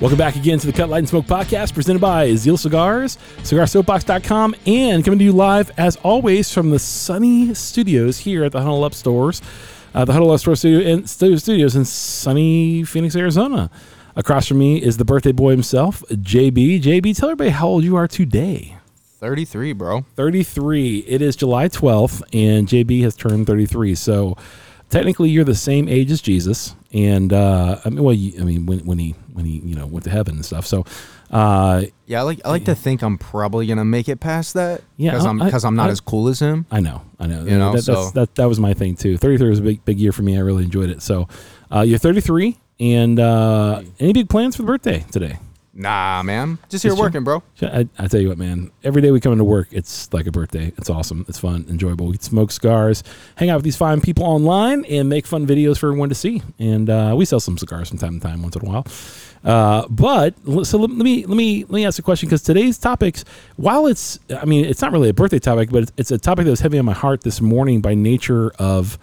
Welcome back again to the Cut Light and Smoke podcast presented by Zeal Cigars, cigarsoapbox.com, and coming to you live, as always, from the sunny studios here at the Huddle Up stores, uh, the Huddle Up store studio in, studios in sunny Phoenix, Arizona. Across from me is the birthday boy himself, JB. JB, tell everybody how old you are today. 33, bro. 33. It is July 12th, and JB has turned 33. So technically, you're the same age as Jesus. And uh, I mean, well, you, I mean, when, when he when he you know went to heaven and stuff. So uh, Yeah, I like I like to think I'm probably gonna make it past that. Yeah, because I'm because I'm not I- as cool as him. I know, I know. You know, that, that's, so- that that was my thing too. 33 was a big big year for me. I really enjoyed it. So uh, you're 33, and uh, any big plans for the birthday today? Nah, man, just here Just chill. working, bro. I, I tell you what, man. Every day we come into work, it's like a birthday. It's awesome. It's fun, enjoyable. We can smoke cigars, hang out with these fine people online, and make fun videos for everyone to see. And uh, we sell some cigars from time to time, once in a while. Uh, but l- so let, let me let me let me ask a question because today's topics, while it's I mean it's not really a birthday topic, but it's, it's a topic that was heavy on my heart this morning by nature of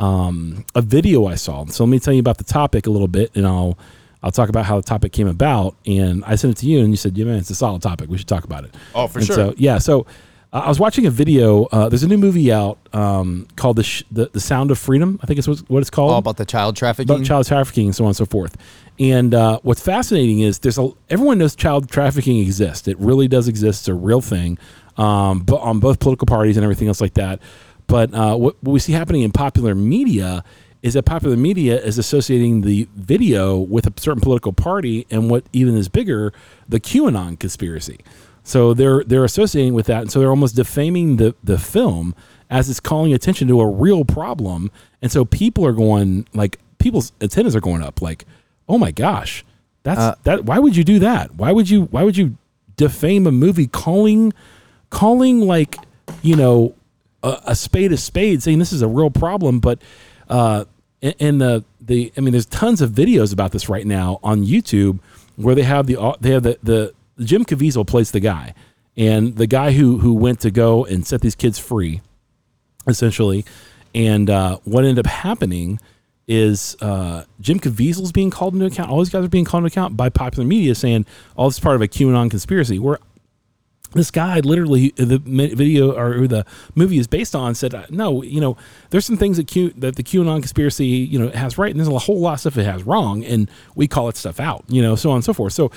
um, a video I saw. So let me tell you about the topic a little bit, and I'll I'll talk about how the topic came about. And I sent it to you, and you said, "Yeah, man, it's a solid topic. We should talk about it." Oh, for And sure. So yeah, so uh, I was watching a video. Uh, there's a new movie out um, called the, Sh- the the Sound of Freedom. I think it's what what it's called All about the child trafficking. about child trafficking and so on and so forth. And uh, what's fascinating is there's a everyone knows child trafficking exists. It really does exist. It's a real thing, um, but on both political parties and everything else like that. But uh, what, what we see happening in popular media is that popular media is associating the video with a certain political party and what even is bigger, the QAnon conspiracy. So they're they're associating with that, and so they're almost defaming the the film as it's calling attention to a real problem. And so people are going like people's antennas are going up, like, oh my gosh, that's Uh, that. Why would you do that? Why would you Why would you defame a movie calling calling like you know a, a spade a spade, saying this is a real problem, but uh, and- the the I mean, there's tons of videos about this right now on YouTube where they have the they have the the Jim Caviezel plays the guy, and the guy who who went to go and set these kids free, essentially, and uh, what ended up happening is uh, Jim Caviezel's being called into account. All these guys are being called into account by popular media, saying all this is part of a QAnon conspiracy. Where this guy literally the video or the movie is based on said uh, no you know there's some things that Q that the QAnon conspiracy you know has right and there's a whole lot of stuff it has wrong and we call it stuff out you know so on and so forth. So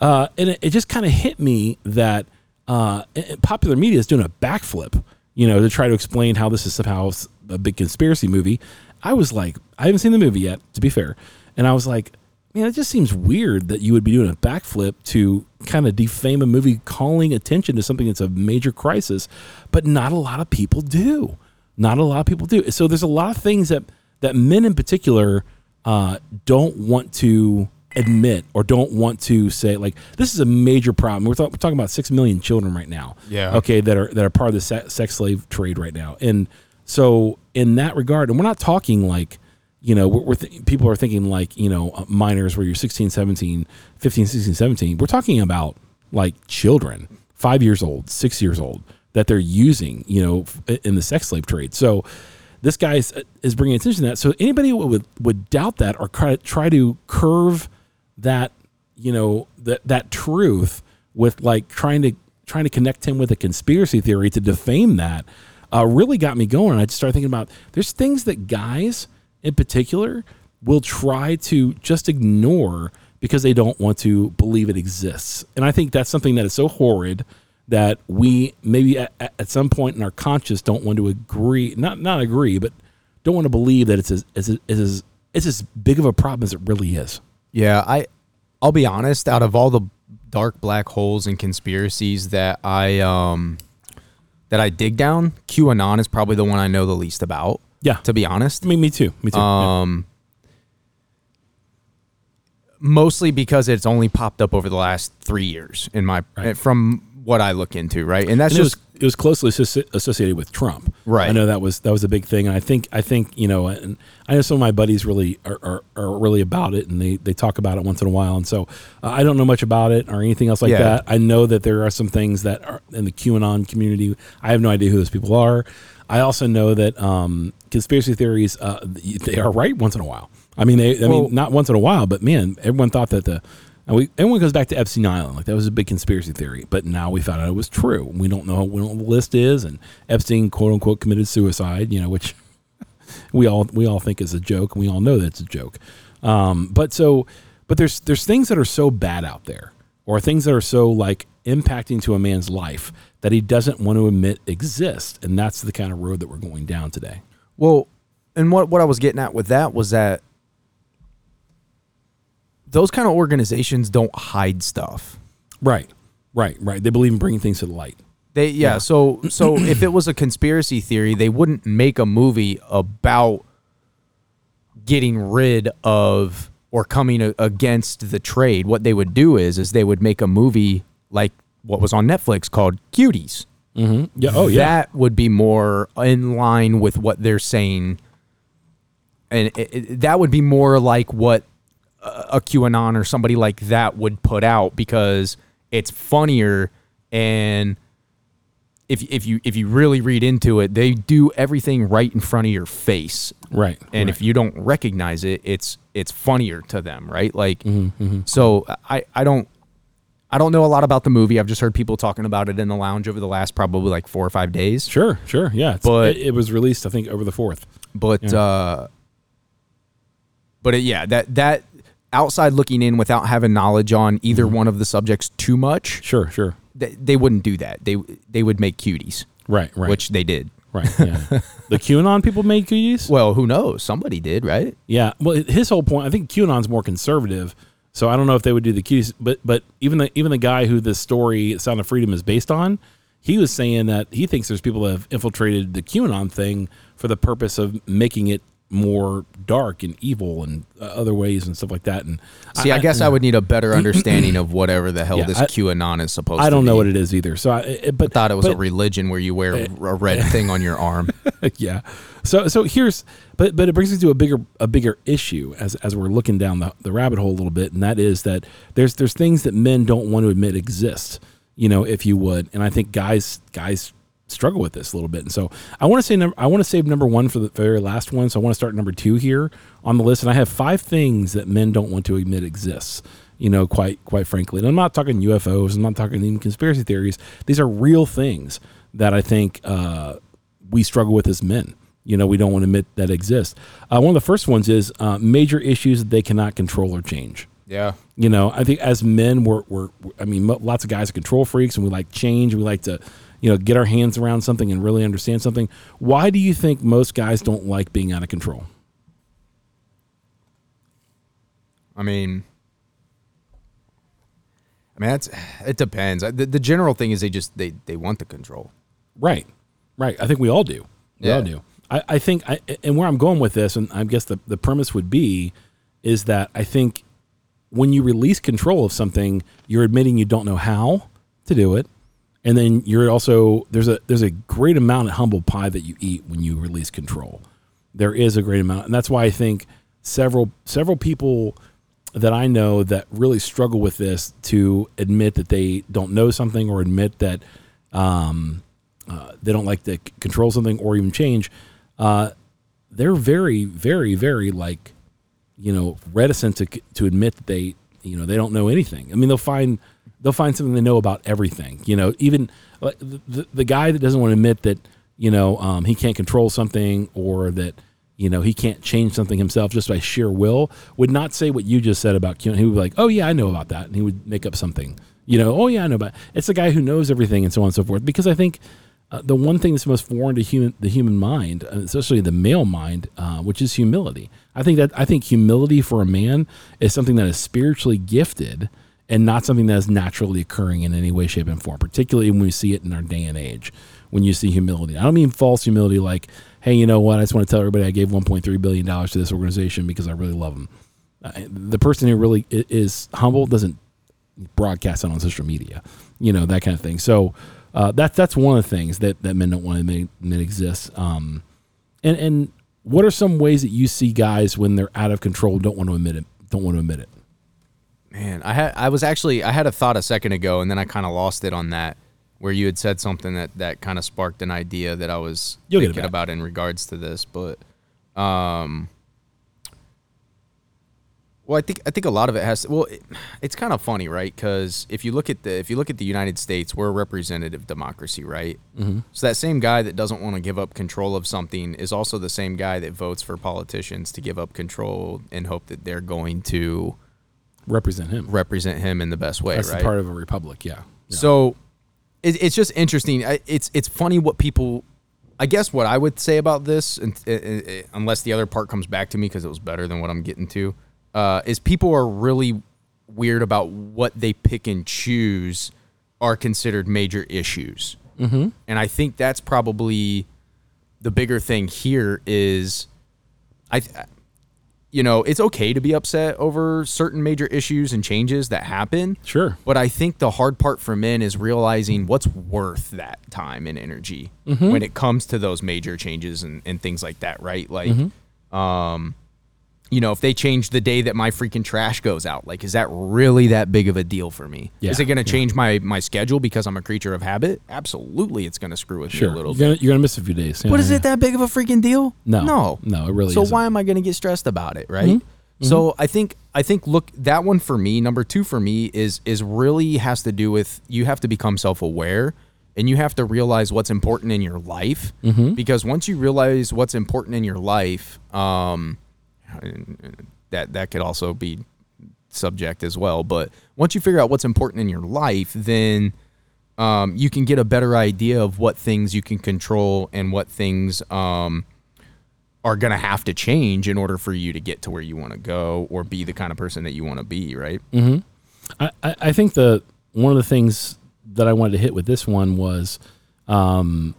uh, and it, it just kind of hit me that uh, popular media is doing a backflip you know to try to explain how this is somehow a big conspiracy movie. I was like I haven't seen the movie yet to be fair and I was like man, it just seems weird that you would be doing a backflip to kind of defame a movie, calling attention to something that's a major crisis, but not a lot of people do. Not a lot of people do. So there's a lot of things that that men in particular uh, don't want to admit or don't want to say like this is a major problem. We're, talk- we're talking about six million children right now. Yeah. Okay, that are that are part of the se- sex slave trade right now, and so in that regard, and we're not talking like you know, we're, we're th- people are thinking like, you know, uh, minors where you're 16, 17, 15, 16, 17. We're talking about like children, five years old, six years old, that they're using, you know, in the sex slave trade. So this guy is, is bringing attention to that. So anybody would, would doubt that or try, try to curve that, you know, that, that truth with like trying to, trying to connect him with a conspiracy theory to defame that, uh, really got me going. I just started thinking about there's things that guys in particular will try to just ignore because they don't want to believe it exists. And I think that's something that is so horrid that we maybe at, at some point in our conscious don't want to agree, not not agree, but don't want to believe that it's as, as, as, as it's as big of a problem as it really is. Yeah, I I'll be honest, out of all the dark black holes and conspiracies that I um that I dig down, QAnon is probably the one I know the least about, Yeah. to be honest. Mean, me too. Me too. Yeah. Um mostly because it's only popped up over the last 3 years in my Right. from what I look into, right? And that's And it just was it was closely associated with Trump. Right. I know that was that was a big thing, and I think I think you know, and I know some of my buddies really are, are, are really about it, and they they talk about it once in a while. And so uh, I don't know much about it or anything else like Yeah. that. I know that there are some things that are in the QAnon community. I have no idea who those people are. I also know that um, conspiracy theories uh, they are right once in a while. I mean, they, I Well- mean, not once in a while, but man, everyone thought that the And we everyone goes back to Epstein Island, like that was a big conspiracy theory. But now we found out it was true. We don't know we don't know what the list is, and Epstein quote unquote committed suicide. You know, which we all we all think is a joke, and we all know that it's a joke. Um, but so, but there's there's things that are so bad out there, or things that are so like impacting to a man's life that he doesn't want to admit exist, and that's the kind of road that we're going down today. Well, and what what I was getting at with that was that those kind of organizations don't hide stuff. Right, right, right. They believe in bringing things to the light. They yeah, Yeah. so so if it was a conspiracy theory, they wouldn't make a movie about getting rid of or coming a, against the trade. What they would do is is they would make a movie like what was on Netflix called Cuties. Mm-hmm. Yeah. Oh yeah. That would be more in line with what they're saying. And it, it, that would be more like what a a QAnon or somebody like that would put out because it's funnier and if if you if you really read into it, they do everything right in front of your face. right. And right. if you don't recognize it, it's it's funnier to them, right? Like Mm-hmm, so I I don't I don't know a lot about the movie. I've just heard people talking about it in the lounge over the last probably like 4 or 5 days. Sure, sure, yeah. But- it, it was released, I think, over the fourth. But uh but it, yeah, that that outside looking in without having knowledge on either Mm-hmm. one of the subjects too much, Sure, sure. they, they wouldn't do that. They they would make cuties, Right, right. which they did. right, yeah. the QAnon people made cuties. Well, who knows? Somebody did, right? Yeah. Well, his whole point, I think QAnon's more conservative, so I don't know if they would do the cuties. But but even the even the guy who this story Sound of Freedom is based on, he was saying that he thinks there's people that have infiltrated the QAnon thing for the purpose of making it more dark and evil and uh, other ways and stuff like that. And See, I, guess I would need a better understanding of whatever the hell Yeah, this I- QAnon is supposed to be. I don't know be. what it is either. So I, it, but thought it was a religion where you wear a red thing on your arm. yeah. So so here's but but it brings me to a bigger a bigger issue as as we're looking down the, the rabbit hole a little bit, and that is that there's there's things that men don't want to admit exist, you know, if you would. And I think guys guys struggle with this a little bit. And so I want to say number I want to save number one for the very last one. So I want to start number two here on the list. And I have five things that men don't want to admit exists. You know, quite quite frankly. And I'm not talking UFOs. I'm not talking even conspiracy theories. These are real things that I think uh, we struggle with as men. You know, we don't want to admit that exists. Uh, one of the first ones is uh, major issues that they cannot control or change. Yeah. You know, I think as men, we're, we're, I mean, lots of guys are control freaks and we like change. We like to, you know, get our hands around something and really understand something. Why do you think most guys don't like being out of control? I mean, I mean that's it depends. The, the general thing is they just they they want the control. Right. Right. I think we all do. We all do. I, I think, I, and where I'm going with this, and I guess the, the premise would be, is that I think when you release control of something, you're admitting you don't know how to do it. And then you're also, there's a, there's a great amount of humble pie that you eat when you release control. There is a great amount. And that's why I think several, several people that I know that really struggle with this to admit that they don't know something or admit that, um, uh, they don't like to c- control something or even change, uh, they're very, very, very like, you know, reticent to to admit that they, you know, they don't know anything. I mean, they'll find they'll find something they know about everything. You know, even like the, the, guy that doesn't want to admit that, you know, um, he can't control something or that. You know, he can't change something himself just by sheer will. Would not say what you just said about QAnon. He would be like, "Oh yeah, I know about that," and he would make up something. You know, "Oh yeah, I know about." It. It's the guy who knows everything and so on and so forth. Because I think uh, the one thing that's most foreign to human the human mind, especially the male mind, uh, which is humility. I think that I think humility for a man is something that is spiritually gifted and not something that is naturally occurring in any way, shape, and form. Particularly when we see it in our day and age. When you see humility, I don't mean false humility, like, hey, you know what? I just want to tell everybody I gave 1.3 billion dollars to this organization because I really love them. Uh, the person who really is humble doesn't broadcast it on social media, you know, that kind of thing. So uh, that's that's one of the things that, that men don't want to admit, admit exists. Um, and and what are some ways that you see guys when they're out of control don't want to admit it? Don't want to admit it. Man, I had I was actually I had a thought a second ago and then I kind of lost it on that where you had said something that that kind of sparked an idea that I was You'll get thinking about in regards to this, but um Well, I think I think a lot of it has. To, well, it, it's kind of funny, right? Because if you look at the if you look at the United States, we're a representative democracy, right? Mm-hmm. So that same guy that doesn't want to give up control of something is also the same guy that votes for politicians to give up control and hope that they're going to Represent him. represent him in the best way, That's right? part of a republic. Yeah. Yeah. So it, it's just interesting. It's it's funny what people. I guess what I would say about this, and, uh, uh, unless the other part comes back to me because it was better than what I'm getting to, uh, is people are really weird about what they pick and choose are considered major issues. Mm-hmm. And I think that's probably the bigger thing here is, I, th- you know, it's okay to be upset over certain major issues and changes that happen. Sure. But I think the hard part for men is realizing what's worth that time and energy when it comes to those major changes and, and things like that, right? Like, um, you know, if they change the day that my freaking trash goes out, like, is that really that big of a deal for me? Yeah, Is it going to yeah. change my my schedule because I'm a creature of habit? Absolutely, it's going to screw with Sure. me a little You're bit. gonna, you're gonna miss a few days. Yeah, But is it that big of a freaking deal? No. no, No, it really So isn't. So why am I going to get stressed about it, right? Mm-hmm. So I think I think look that one for me. Number two for me is is really has to do with you have to become self aware and you have to realize what's important in your life Mm-hmm. because once you realize what's important in your life, um, that that could also be subject as well. But once you figure out what's important in your life, then um, you can get a better idea of what things you can control and what things um, are going to have to change in order for you to get to where you want to go or be the kind of person that you want to be, right? I, I I think the one of the things that I wanted to hit with this one was um,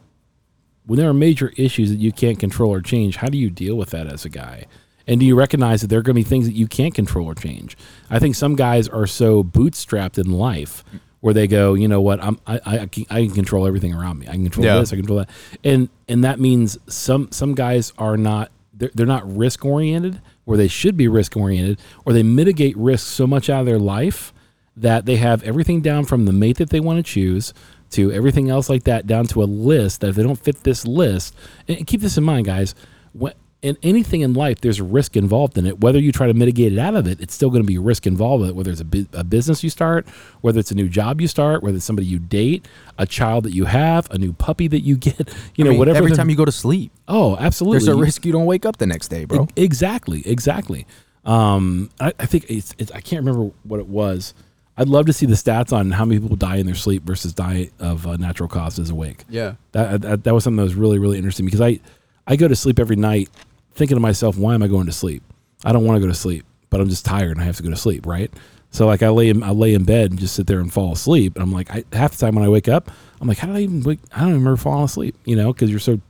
when there are major issues that you can't control or change, how do you deal with that as a guy? And do you recognize that there are going to be things that you can't control or change? I think some guys are so bootstrapped in life where they go, you know what, I'm I, I, can, I can control everything around me. I can control Yeah. this, I can control that, and and that means some some guys are not they're, they're not risk oriented where they should be risk oriented, or they mitigate risk so much out of their life that they have everything down from the mate that they want to choose to everything else like that down to a list that if they don't fit this list and keep this in mind guys when in anything in life there's a risk involved in it whether you try to mitigate it out of it it's still going to be a risk involved with it whether it's a, bu- a business you start whether it's a new job you start whether it's somebody you date a child that you have a new puppy that you get you know I mean, whatever Every time you go to sleep, oh absolutely there's a risk you don't wake up the next day, bro. E- Exactly, exactly. Um, I, I think it's, it's. I can't remember what it was. I'd love to see the stats on how many people die in their sleep versus die of uh, natural causes awake. Yeah. That, that that was something that was really really interesting because I I go to sleep every night thinking to myself, why am I going to sleep? I don't want to go to sleep, but I'm just tired and I have to go to sleep, right? So like I lay in I lay in bed and just sit there and fall asleep, and I'm like, I, half the time when I wake up, I'm like, how did I even wake? I don't even remember falling asleep, you know, because you're so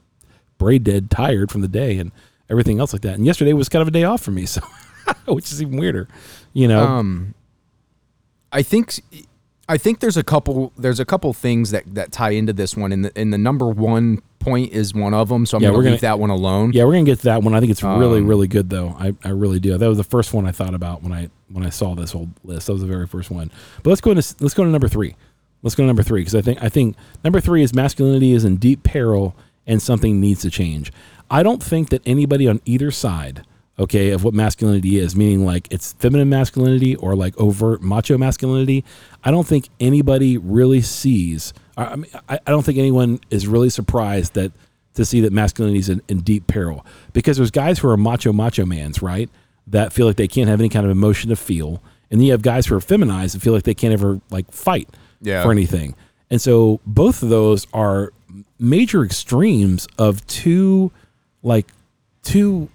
brain dead, tired from the day and everything else like that. And yesterday was kind of a day off for me, so which is even weirder, you know. Um, I think I think there's a couple there's a couple things that that tie into this one, and the and the number one point is one of them. So I'm Yeah, gonna we're leave gonna- that one alone. yeah, we're gonna get to that one. I think it's really, Um, really good though. I, I really do. That was the first one I thought about when I when I saw this whole list. That was the very first one. But let's go into let's go to number three. Let's go to number three because I think I think number three is masculinity is in deep peril and something needs to change. I don't think that anybody on either side, okay, of what masculinity is, meaning like it's feminine masculinity or like overt macho masculinity. I don't think anybody really sees. I, mean, I, I don't think anyone is really surprised that to see that masculinity is in, in deep peril because there's guys who are macho macho mans, right? That feel like they can't have any kind of emotion to feel, and then you have guys who are feminized and feel like they can't ever like fight Yeah. for anything. And so both of those are major extremes of two like two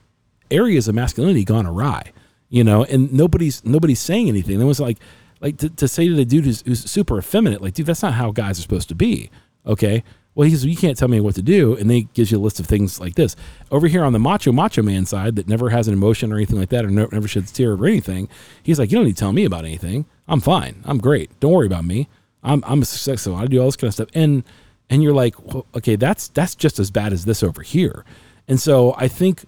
areas of masculinity gone awry, you know, and nobody's nobody's saying anything. It was like like to, to say to the dude who's, who's super effeminate, like, dude, that's not how guys are supposed to be. Okay. Well, he's you can't tell me what to do, and then he gives you a list of things like this. Over here on the macho macho man side, that never has an emotion or anything like that, or no, never sheds a tear or anything, he's like, you don't need to tell me about anything. I'm fine. I'm great. Don't worry about me. I'm I'm successful. I do all this kind of stuff, and and you're like, well, okay, that's that's just as bad as this over here. And so I think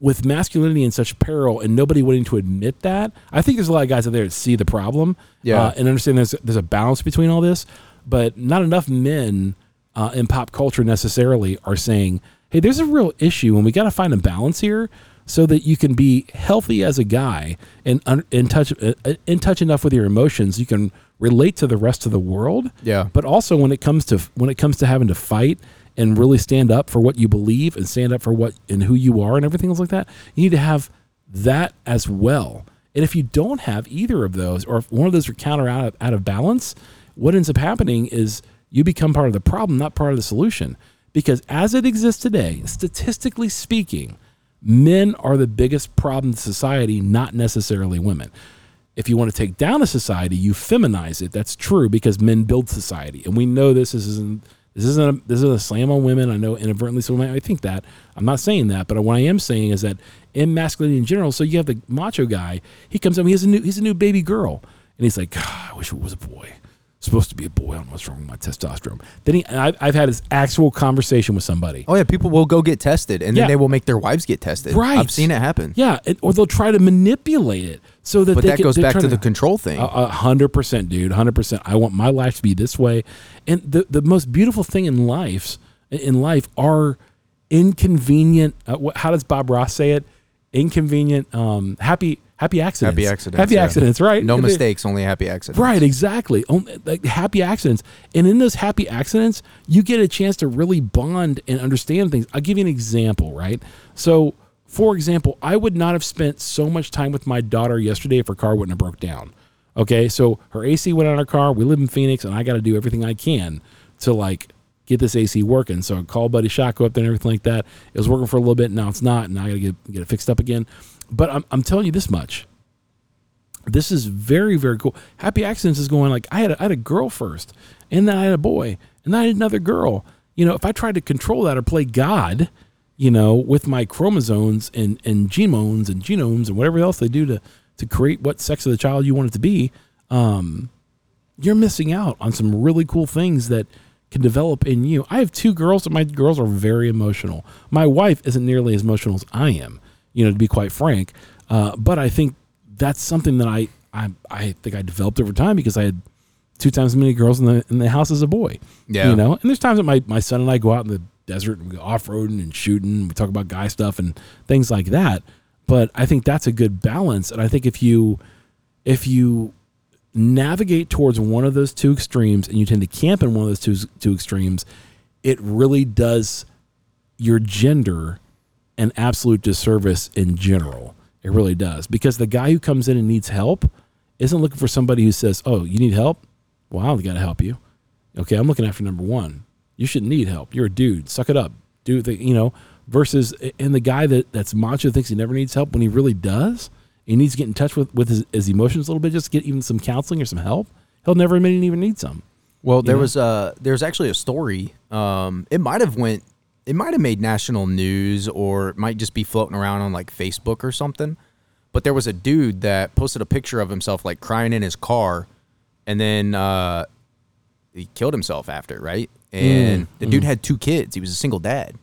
with masculinity in such peril and nobody willing to admit that, I think there's a lot of guys out there that see the problem Yeah. uh, and understand there's there's a balance between all this, but not enough men uh, in pop culture necessarily are saying, "Hey, there's a real issue and we got to find a balance here." so that you can be healthy as a guy and un- in touch uh, in touch enough with your emotions you can relate to the rest of the world Yeah. but also when it comes to when it comes to having to fight and really stand up for what you believe and stand up for what and who you are and everything else like that you need to have that as well and if you don't have either of those or if one of those are counter out of, out of balance what ends up happening is you become part of the problem not part of the solution because as it exists today statistically speaking men are the biggest problem to society not necessarily women if you want to take down a society, you feminize it. That's true because men build society, and we know this. This isn't this isn't a, this is a slam on women. I know inadvertently someone might think that. I'm not saying that, but what I am saying is that in masculinity in general. So you have the macho guy. He comes up. He has a new he's a new baby girl, and he's like, "God, I wish it was a boy. Supposed to be a boy. I don't know what's wrong with my testosterone. Then he, I've, I've had this actual conversation with somebody. Oh yeah, people will go get tested, and Yeah. then they will make their wives get tested. Right. I've seen it happen. Yeah, it, or they'll try to manipulate it so that But they that can, goes they're back to the control thing. A a hundred percent, dude. Hundred percent. I want my life to be this way. And the the most beautiful thing in life, in life, are inconvenient. Uh, what, how does Bob Ross say it? Inconvenient. Um, happy happy accidents. happy accidents. Happy yeah. accidents. Right. No mistakes, only happy accidents. Right, exactly. Only, like happy accidents, and in those happy accidents, you get a chance to really bond and understand things. I'll give you an example. Right. So, for example, I would not have spent so much time with my daughter yesterday if her car wouldn't have broke down. Okay, so her AC went on her car. We live in Phoenix, and I got to do everything I can to like get this AC working. So I called Buddy Shot, go up there and everything like that. It was working for a little bit. Now it's not. Now I got to get get it fixed up again. But I'm, I'm telling you this much this is very very cool happy accidents is going like I had, a, I had a girl first and then i had a boy and then i had another girl you know if i tried to control that or play god you know with my chromosomes and and genomes and genomes and whatever else they do to to create what sex of the child you want it to be um you're missing out on some really cool things that can develop in you. I have two girls, and my girls are very emotional. My wife isn't nearly as emotional as I am, you know, to be quite frank. Uh, but I think that's something that I, I I think I developed over time because I had two times as many girls in the in the house as a boy. Yeah. You know, and there's times that my, my son and I go out in the desert and we go off roading and shooting. We talk about guy stuff and things like that. But I think that's a good balance. And I think if you if you navigate towards one of those two extremes and you tend to camp in one of those two two extremes, it really does your gender an absolute disservice in general. It really does. Because the guy who comes in and needs help isn't looking for somebody who says, Oh, you need help? Well, I don't got to help you. Okay, I'm looking after number one. You shouldn't need help. You're a dude. Suck it up. Do the you know, versus and the guy that, that's macho thinks he never needs help when he really does. He needs to get in touch with, with his, his emotions a little bit, just to get even some counseling or some help. He'll never admit he even needs some. Well, there know? was uh there's actually a story. Um, it might have went, it might have made national news, or it might just be floating around on like Facebook or something. But there was a dude that posted a picture of himself like crying in his car, and then uh, he killed himself after, right? And the dude had two kids. He was a single dad,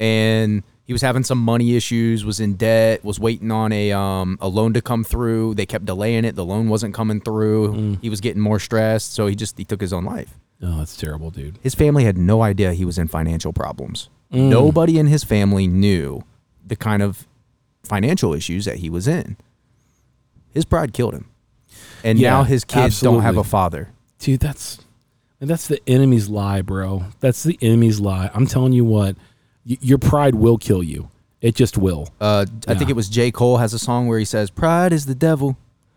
and he was having some money issues. Was in debt. Was waiting on a um a loan to come through. They kept delaying it. The loan wasn't coming through. He was getting more stressed, so he just he took his own life. Oh, that's terrible, dude. His family had no idea he was in financial problems. Nobody in his family knew the kind of financial issues that he was in. His pride killed him. And Yeah, now his kids don't have a father. Dude, that's that's the enemy's lie, bro. That's the enemy's lie. I'm telling you what, y- your pride will kill you. It just will. Uh, I think Yeah. it was J. Cole has a song where he says, Pride is the devil,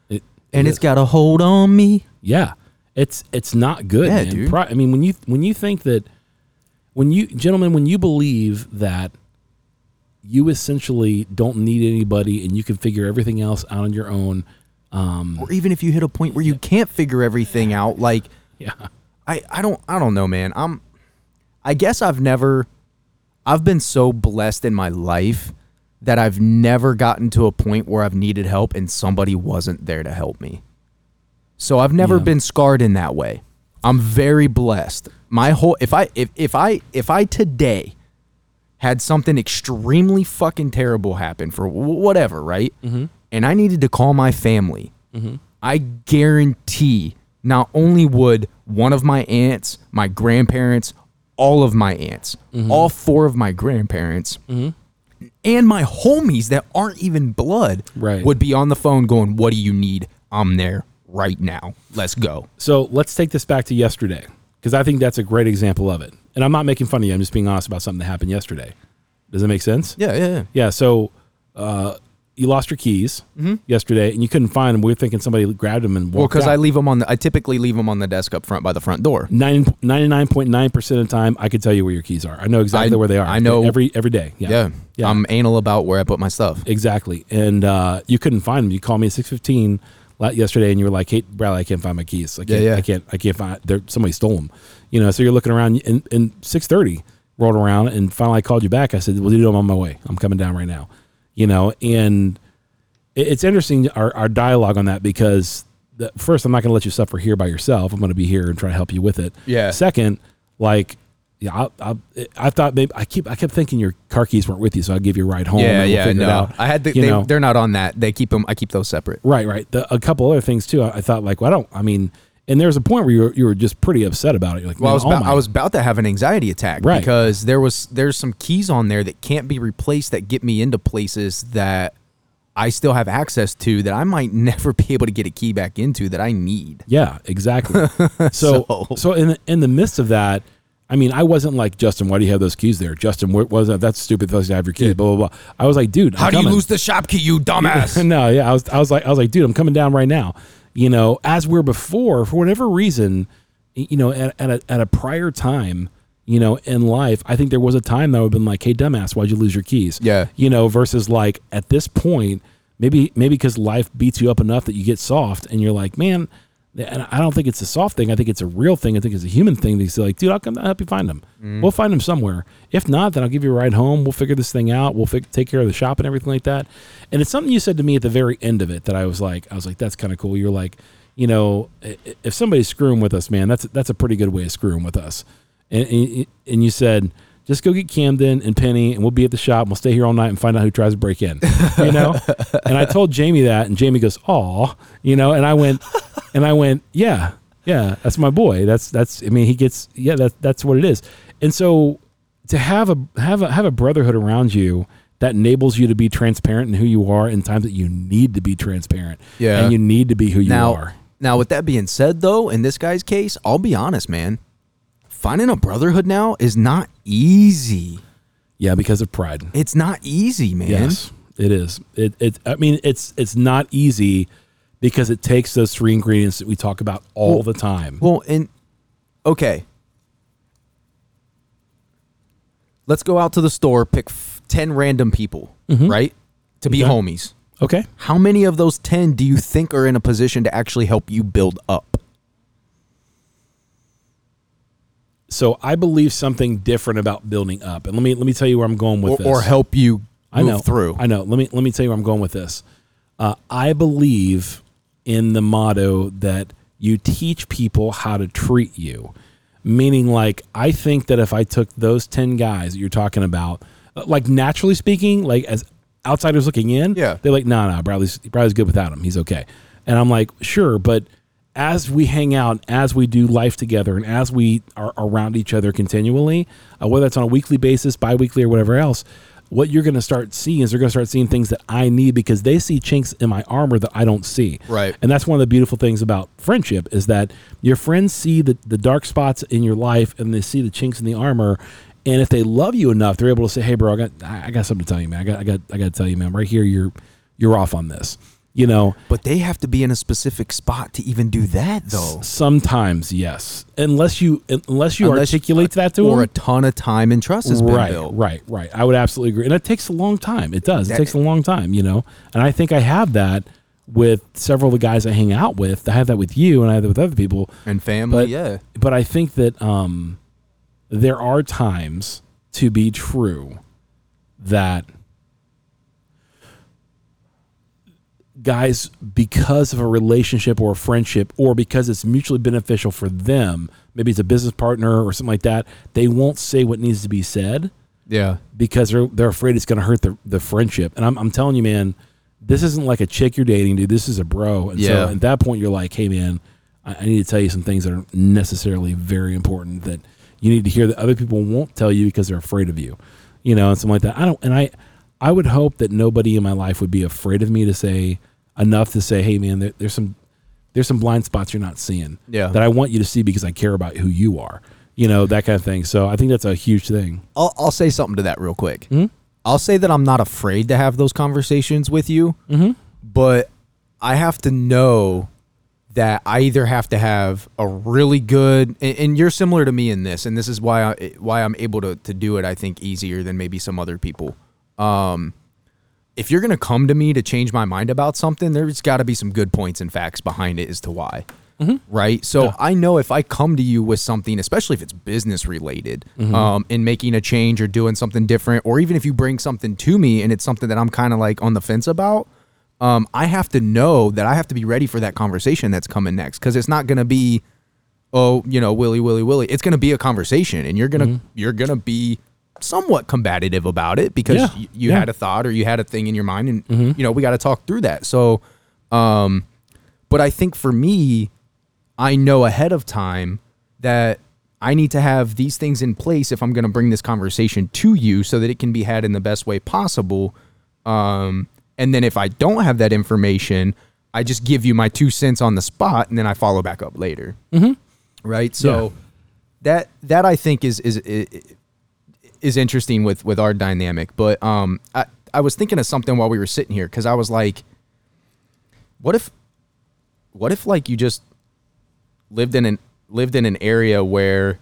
It, and it it's got a hold on me. yeah. It's it's not good, Yeah, man. dude. Pri- I mean, when you when you think that when you gentlemen, when you believe that you essentially don't need anybody and you can figure everything else out on your own, um, Or even if you hit a point where you can't figure everything out, like yeah, I, I don't I don't know, man. I'm I guess I've never I've been so blessed in my life that I've never gotten to a point where I've needed help and somebody wasn't there to help me. So I've never Yeah. been scarred in that way. I'm very blessed. My whole if I if, if I if I today had something extremely fucking terrible happen for wh- whatever, right? Mm-hmm. And I needed to call my family. I guarantee not only would one of my aunts, my grandparents, all of my aunts, all four of my grandparents, and my homies that aren't even blood Right. would be on the phone going, "What do you need? I'm there right now. Let's go." So let's take this back to yesterday because I think that's a great example of it. And I'm not making fun of you. I'm just being honest about something that happened yesterday. Does that make sense? Yeah, yeah, yeah. Yeah. So uh, you lost your keys yesterday and you couldn't find them. We were thinking somebody grabbed them and Well, walked because. I leave them on the. I typically leave them on the desk up front by the front door. Nine, 99.9% of the time, I could tell you where your keys are. I know exactly I- where they are. I know- every every day. Yeah. Yeah. Yeah. I'm anal about where I put my stuff. Exactly. And uh, you couldn't find them. You called me at 615 yesterday and you were like, hey, Bradley, I can't find my keys. I can't, yeah. I can't, I can't find, they're, somebody stole them. You know, so you're looking around and, and 630 rolled around and finally I called you back. I said, well, dude, I'm on my way. I'm coming down right now. You know, and it's interesting our, our dialogue on that because the, first, I'm not going to let you suffer here by yourself. I'm going to be here and try to help you with it. Yeah. Second, like, yeah, I, I, I thought maybe I keep I kept thinking your car keys weren't with you, so I'll give you a ride home. Yeah, and we'll yeah, it no. I had the, You they, know. they're not on that. They keep them. I keep those separate. Right, right. The, a couple other things too. I, I thought like, well, I don't. I mean, and there was a point where you were, you were just pretty upset about it. You're like, Well, I was all about, I was about to have an anxiety attack Right. because there was there's some keys on there that can't be replaced that get me into places that I still have access to that I might never be able to get a key back into that I need. Yeah, exactly. so, So- so, in the, in the midst of that, I mean, I wasn't like Justin. Why do you have those keys there, Justin? What was that? That's stupid. Those have your keys. Blah blah blah. I was like, dude, I'm How do you lose the shop key, you dumbass? no, yeah, I was, I was like, I was like, dude, I'm coming down right now. You know, as we're before, for whatever reason, you know, at, at a at a prior time, you know, in life, I think there was a time that would have been like, hey, dumbass, why'd you lose your keys? Yeah. you know, versus like at this point, maybe maybe because life beats you up enough that you get soft, and you're like, man. And I don't think it's a soft thing. I think it's a real thing. I think it's a human thing. They say, like, dude, I'll come. Help you find them. Mm. We'll find them somewhere. If not, then I'll give you a ride home. We'll figure this thing out. We'll fig- take care of the shop and everything like that. And it's something you said to me at the very end of it that I was like, I was like, that's kind of cool. You're like, you know, if somebody's screwing with us, man, that's that's a pretty good way of screwing with us. And and, and you said, just go get Camden and Penny, and we'll be at the shop. And we'll stay here all night and find out who tries to break in. You know. and I told Jamie that, and Jamie goes, "Aw," you know. And I went, and I went, "Yeah, yeah, that's my boy. That's that's. I mean, he gets. Yeah, that that's what it is." And so to have a have a have a brotherhood around you that enables you to be transparent in who you are in times that you need to be transparent. Yeah. and you need to be who you now, are. now, with that being said, though, in this guy's case, I'll be honest, man. Finding a brotherhood now is not easy. Yeah, because of pride. It's not easy, man. Yes, it is. It, it. I mean, it's it's not easy because it takes those three ingredients that we talk about all Well- the time. Well, and okay. Let's go out to the store, pick f- 10 random people, mm-hmm. right? To be Okay. homies. okay. How many of those 10 do you think are in a position to actually help you build up? So I believe something different about building up, and let me let me tell you where I'm going with Or, this. or help you I know through? I know. Let me let me tell you where I'm going with this. Uh, I believe in the motto that you teach people how to treat you. Meaning, like I think that if I took those ten guys that you're talking about, uh, like naturally speaking, like as outsiders looking in, Yeah. they're like, no, no, Bradley's Bradley's good without him. He's okay. And I'm like, sure, but as we hang out, as we do life together, and as we are around each other continually, uh, whether it's on a weekly basis, bi-weekly, or whatever else, what you're going to start seeing is they're going to start seeing things that I need because they see chinks in my armor that I don't see. Right. And that's one of the beautiful things about friendship is that your friends see the, the dark spots in your life and they see the chinks in the armor. And if they love you enough, they're able to say, "Hey, bro, I got I got something to tell you, man. I got I got I got to tell you, man. Right here, you're you're off on this." You know, But they have to be in a specific spot to even do that, though. sometimes yes, unless you unless you Unless- articulate that to or them. a ton of time and trust has been right, built. right, right. I would absolutely agree, and it takes a long time. It does. It That- takes a long time, you know. And I think I have that with several of the guys I hang out with. I have that with you, and I have that with other people. And family, But yeah. but I think that um, there are times to be true that guys, because of a relationship or a friendship, or because it's mutually beneficial for them, maybe it's a business partner or something like that, they won't say what needs to be said Yeah. because they're they're afraid it's going to hurt the the friendship. And I'm I'm telling you, man, this isn't like a chick you're dating, dude. This is a bro. And Yeah. so at that point, you're like, hey, man, I, I need to tell you some things that are necessarily very important that you need to hear that other people won't tell you because they're afraid of you, you know, and something like that. I don't, and I. I would hope that nobody in my life would be afraid of me to say enough to say, "Hey, man, there, there's some there's some blind spots you're not seeing Yeah. that I want you to see because I care about who you are." You know that kind of thing. So I think that's a huge thing. I'll, I'll say something to that real quick. Mhm. I'll say that I'm not afraid to have those conversations with you, Mm-hmm. but I have to know that I either have to have a really good, and, and you're similar to me in this, and this is why I why I'm able to to do it. I think easier than maybe some other people. Um, if you're gonna come to me to change my mind about something, there's got to be some good points and facts behind it as to why. Right. So I know if I come to you with something, especially if it's business related, um, in making a change or doing something different, or even if you bring something to me and it's something that I'm kind of like on the fence about, um, I have to know that I have to be ready for that conversation that's coming next because it's not going to be, oh, you know, willy willy willy. It's going to be a conversation, and you're gonna you're gonna be somewhat combative about it because Yeah. y- you Yeah. had a thought or you had a thing in your mind, and you know we got to talk through that. So, um, but I think for me, I know ahead of time that I need to have these things in place if I'm going to bring this conversation to you so that it can be had in the best way possible. Um, and then if I don't have that information, I just give you my two cents on the spot and then I follow back up later. Mm-hmm. Right. So that, that I think is, is, is, is interesting with, with our dynamic. But, um, I, I was thinking of something while we were sitting here. Cause I was like, what if, what if like you just lived in an lived in an area where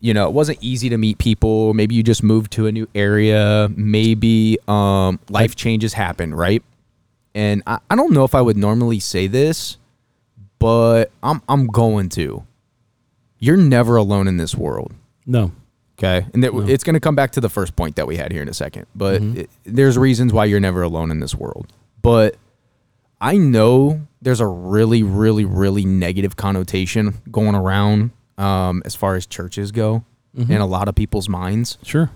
you know it wasn't easy to meet people maybe you just moved to a new area maybe um life changes happen right and I, I don't know if i would normally say this but i'm i'm going to you're never alone in this world No. Okay. And that, it's going to come back to the first point that we had here in a second. But it, there's reasons why you're never alone in this world. But I know there's a really, really, really negative connotation going around um, as far as churches go in a lot of people's minds. Sure.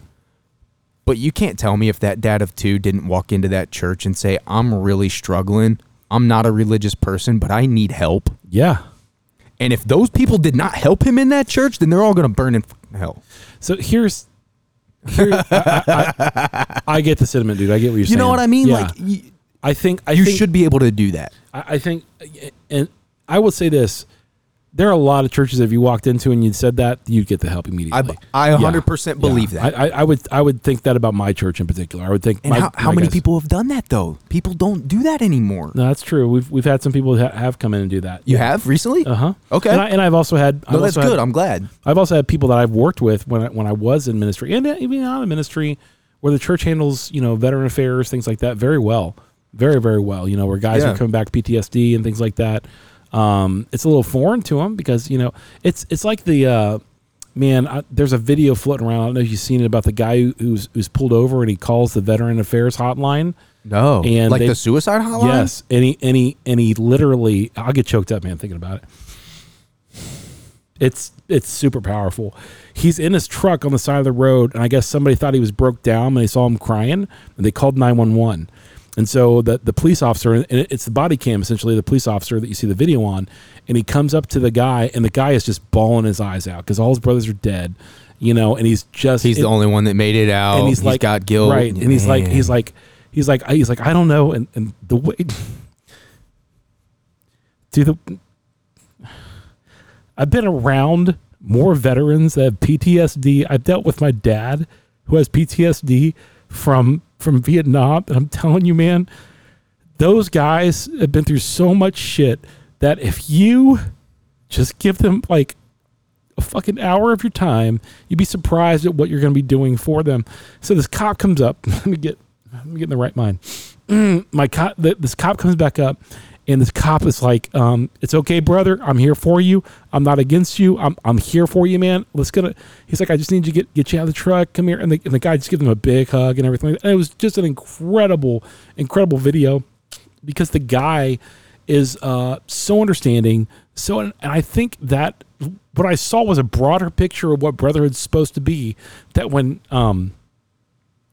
But you can't tell me if that dad of two didn't walk into that church and say, I'm really struggling. I'm not a religious person, but I need help. Yeah. And if those people did not help him in that church, then they're all going to burn in hell. So here's, here, I, I, I, get the sentiment, dude. I get what you're You saying. You know what I mean? Yeah. Like, y- I think I you think, should be able to do that. I, I think, and I will say this: there are a lot of churches. If you walked into and you said that, you'd get the help immediately. I I 100% Yeah. believe Yeah. that. I, I, I would I would think that about my church in particular. I would think. and my- how, how my many guys- people have done that though? People don't do that anymore. No, that's true. We've we've had some people that have come in and do that. You have recently? Uh huh. Okay. And, I, and I've also had. I've that's good. Had, I'm glad. I've also had people that I've worked with when I, when I was in ministry and even out of ministry, where the church handles you know veteran affairs, things like that, very well, very very well. You know, where guys Yeah. are coming back PTSD and things like that. Um, it's a little foreign to them because you know it's it's like the uh, man. I, there's a video floating around. I don't know if you've seen it about the guy who, who's who's pulled over and he calls the veteran affairs hotline. No. And like they- the suicide hotline? Yes, and he and he and he literally, I'll get choked up, man, thinking about it. It's it's super powerful. He's in his truck on the side of the road, and I guess somebody thought he was broke down, and they saw him crying, and they called nine one one. And so the the police officer, and it's the body cam essentially, the police officer that you see the video on, and he comes up to the guy, and the guy is just bawling his eyes out because all his brothers are dead, you know, and he's just He's it- the only one that made it out. and he's, like got guilt. right and he's like he's like he's like he's like i don't know and and the way to the i've been around more veterans that have ptsd i've dealt with my dad who has ptsd from from vietnam and i'm telling you man those guys have been through so much shit that if you just give them like a fucking hour of your time, you'd be surprised at what you're going to be doing for them. So this cop comes up. Let me get, let me get in the right mind. My cop, this cop comes back up, and this cop is like, um, "It's okay, brother. I'm here for you. I'm not against you. I'm, I'm here for you, man. Let's it." He's like, "I just need you to get get you out of the truck. Come here." And the, and the guy just gives him a big hug and everything. And it was just an incredible, incredible video because the guy is uh, so understanding. So, and I think that what I saw was a broader picture of what brotherhood's supposed to be. That when um,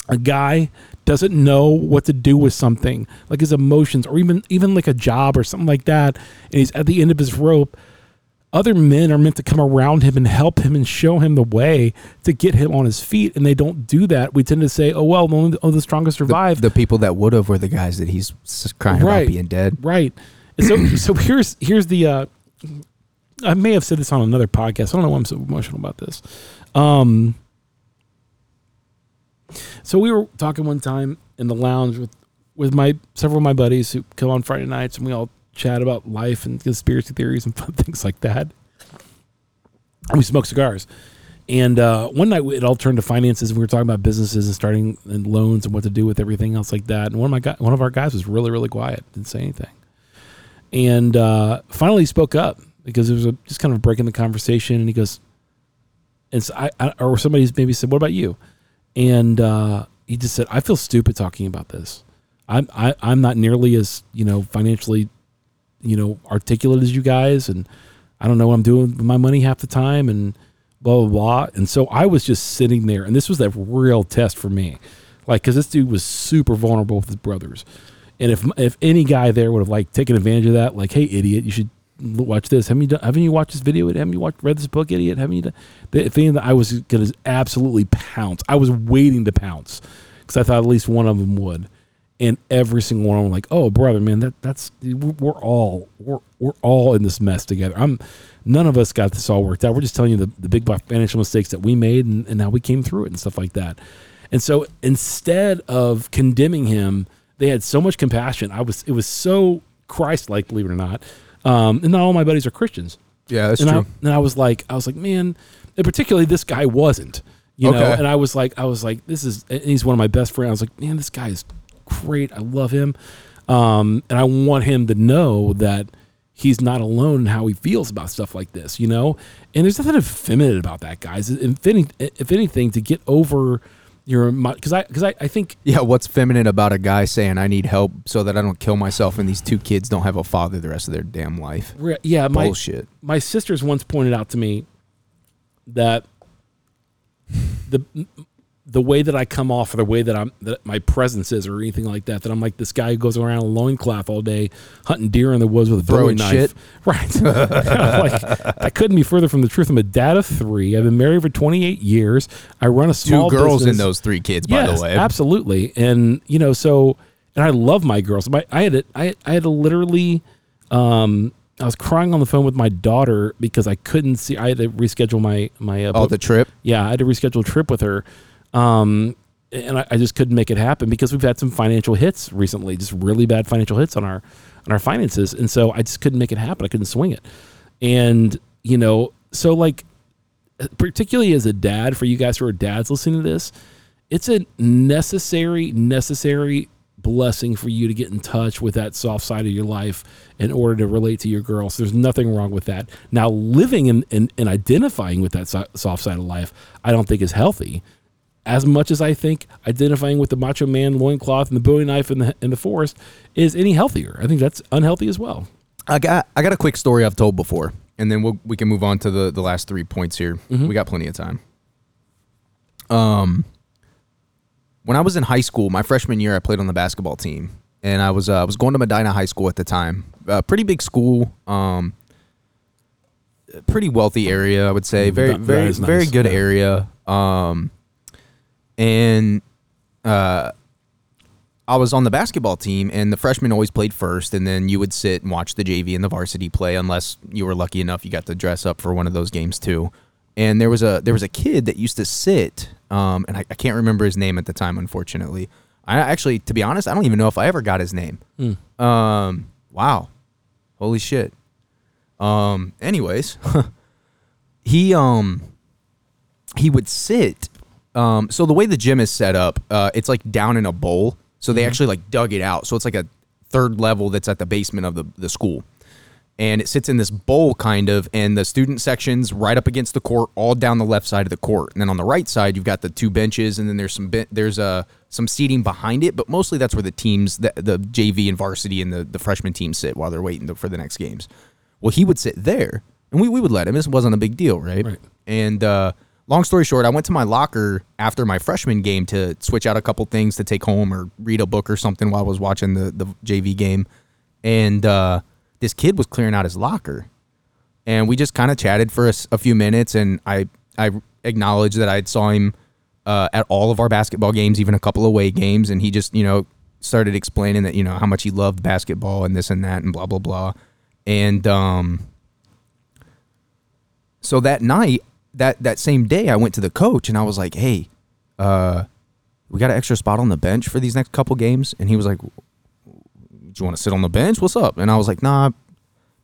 a guy doesn't know what to do with something, like his emotions, or even even like a job or something like that, and he's at the end of his rope, other men are meant to come around him and help him and show him the way to get him on his feet, and they don't do that. We tend to say, "Oh well, only oh, the strongest survive." The people that would have were the guys that he's crying Right. about being dead. Right. And so so here's here's the uh I may have said this on another podcast. I don't know why I'm so emotional about this. Um so we were talking one time in the lounge with with my several of my buddies who come on Friday nights and we all chat about life and conspiracy theories and fun things like that. And we smoke cigars. And uh, one night it all turned to finances. And we were talking about businesses and starting and loans and what to do with everything else like that. And one of my guy, one of our guys was really really quiet, didn't say anything and uh, finally he spoke up because it was a, just kind of breaking the conversation. And he goes, and so I, I or somebody maybe said, "What about you?" And uh, he just said, "I feel stupid talking about this. I'm I, I'm not nearly as you know financially, you know, articulate as you guys, and I don't know what I'm doing with my money half the time, and blah blah blah." And so I was just sitting there, and this was a real test for me, like because this dude was super vulnerable with his brothers. And if if any guy there would have like taken advantage of that, like, hey, idiot, you should watch this. Haven't you done, haven't you watched this video? Haven't you watched read this book, idiot? Haven't you done? The, thing that, I was gonna absolutely pounce. I was waiting to pounce because I thought at least one of them would. And every single one of them, like, oh, brother, man, that that's we're all we're we're all in this mess together. I'm none of us got this all worked out. We're just telling you the, the big financial mistakes that we made and, and how we came through it and stuff like that. And so instead of condemning him, they had so much compassion. I was it was so Christ like, believe it or not. Um, and not all my buddies are Christians. Yeah, that's and true. I, and I was like, I was like, man, and particularly this guy wasn't, you know. And I was like, I was like, this is, and he's one of my best friends. I was like, man, this guy is great. I love him, um, and I want him to know that he's not alone in how he feels about stuff like this, you know. And there's nothing effeminate about that, guys. If, any, if anything, to get over your, because I, because I, I think yeah, what's feminine about a guy saying I need help so that I don't kill myself and these two kids don't have a father the rest of their damn life? Re- yeah, my my sisters once pointed out to me that the the way that I come off or the way that I'm that my presence is or anything like that that I'm like this guy who goes around in a loincloth all day hunting deer in the woods with a Bowie Throwing knife. shit. Right. like, I couldn't be further from the truth. I'm a dad of three. I've been married for 28 years. I run a small Two girls in those three kids, by the way. absolutely. And you know, so and I love my girls. My I had to, I I had to literally um I was crying on the phone with my daughter because I couldn't see I had to reschedule my my uh, Oh, the trip. yeah, I had to reschedule a trip with her. Um and I, I just couldn't make it happen because we've had some financial hits recently, just really bad financial hits on our on our finances. And so I just couldn't make it happen. I couldn't swing it. And, you know, so like particularly as a dad, for you guys who are dads listening to this, it's a necessary, necessary blessing for you to get in touch with that soft side of your life in order to relate to your girl. So there's nothing wrong with that. Now, living and, and, and identifying with that soft side of life, I don't think is healthy. As much as I think identifying with the macho man loincloth and the Bowie knife in the in the forest is any healthier. I think that's unhealthy as well. I got I got a quick story I've told before, and then we'll, we can move on to the the last three points here. We got plenty of time. Um, when I was in high school, my freshman year, I played on the basketball team, and I was uh, I was going to Medina High School at the time. Uh, pretty big school, um, pretty wealthy area, I would say. Very That- that very nice. very good area. Um, and uh, I was on the basketball team, and the freshmen always played first, and then you would sit and watch the JV and the varsity play, unless you were lucky enough you got to dress up for one of those games too. And there was a there was a kid that used to sit, um, and I, I can't remember his name at the time, unfortunately. I actually, to be honest, I don't even know if I ever got his name. Um, wow, holy shit. Um, anyways, he um he would sit. Um, so the way the gym is set up, uh, it's like down in a bowl. So they actually like dug it out. So it's like a third level that's at the basement of the, the school. And it sits in this bowl kind of, and the student section's right up against the court, all down the left side of the court. And then on the right side, you've got the two benches, and then there's some ben- there's uh, some seating behind it. But mostly that's where the teams, the, the JV and varsity and the, the freshman team sit while they're waiting to, for the next games. Well, he would sit there, and we, we would let him. This wasn't a big deal, right? Right. And uh, long story short, I went to my locker after my freshman game to switch out a couple things to take home or read a book or something while I was watching the, the JV game. And uh, this kid was clearing out his locker. and we just kind of chatted for a few minutes, and I I acknowledged that I saw him uh, at all of our basketball games, even a couple away games, and he just you know started explaining that you know how much he loved basketball and this and that and blah blah blah, and um, so that night, that that same day, I went to the coach and I was like, hey, uh, we got an extra spot on the bench for these next couple games, and he was like, do you want to sit on the bench? What's up? And I was like, nah,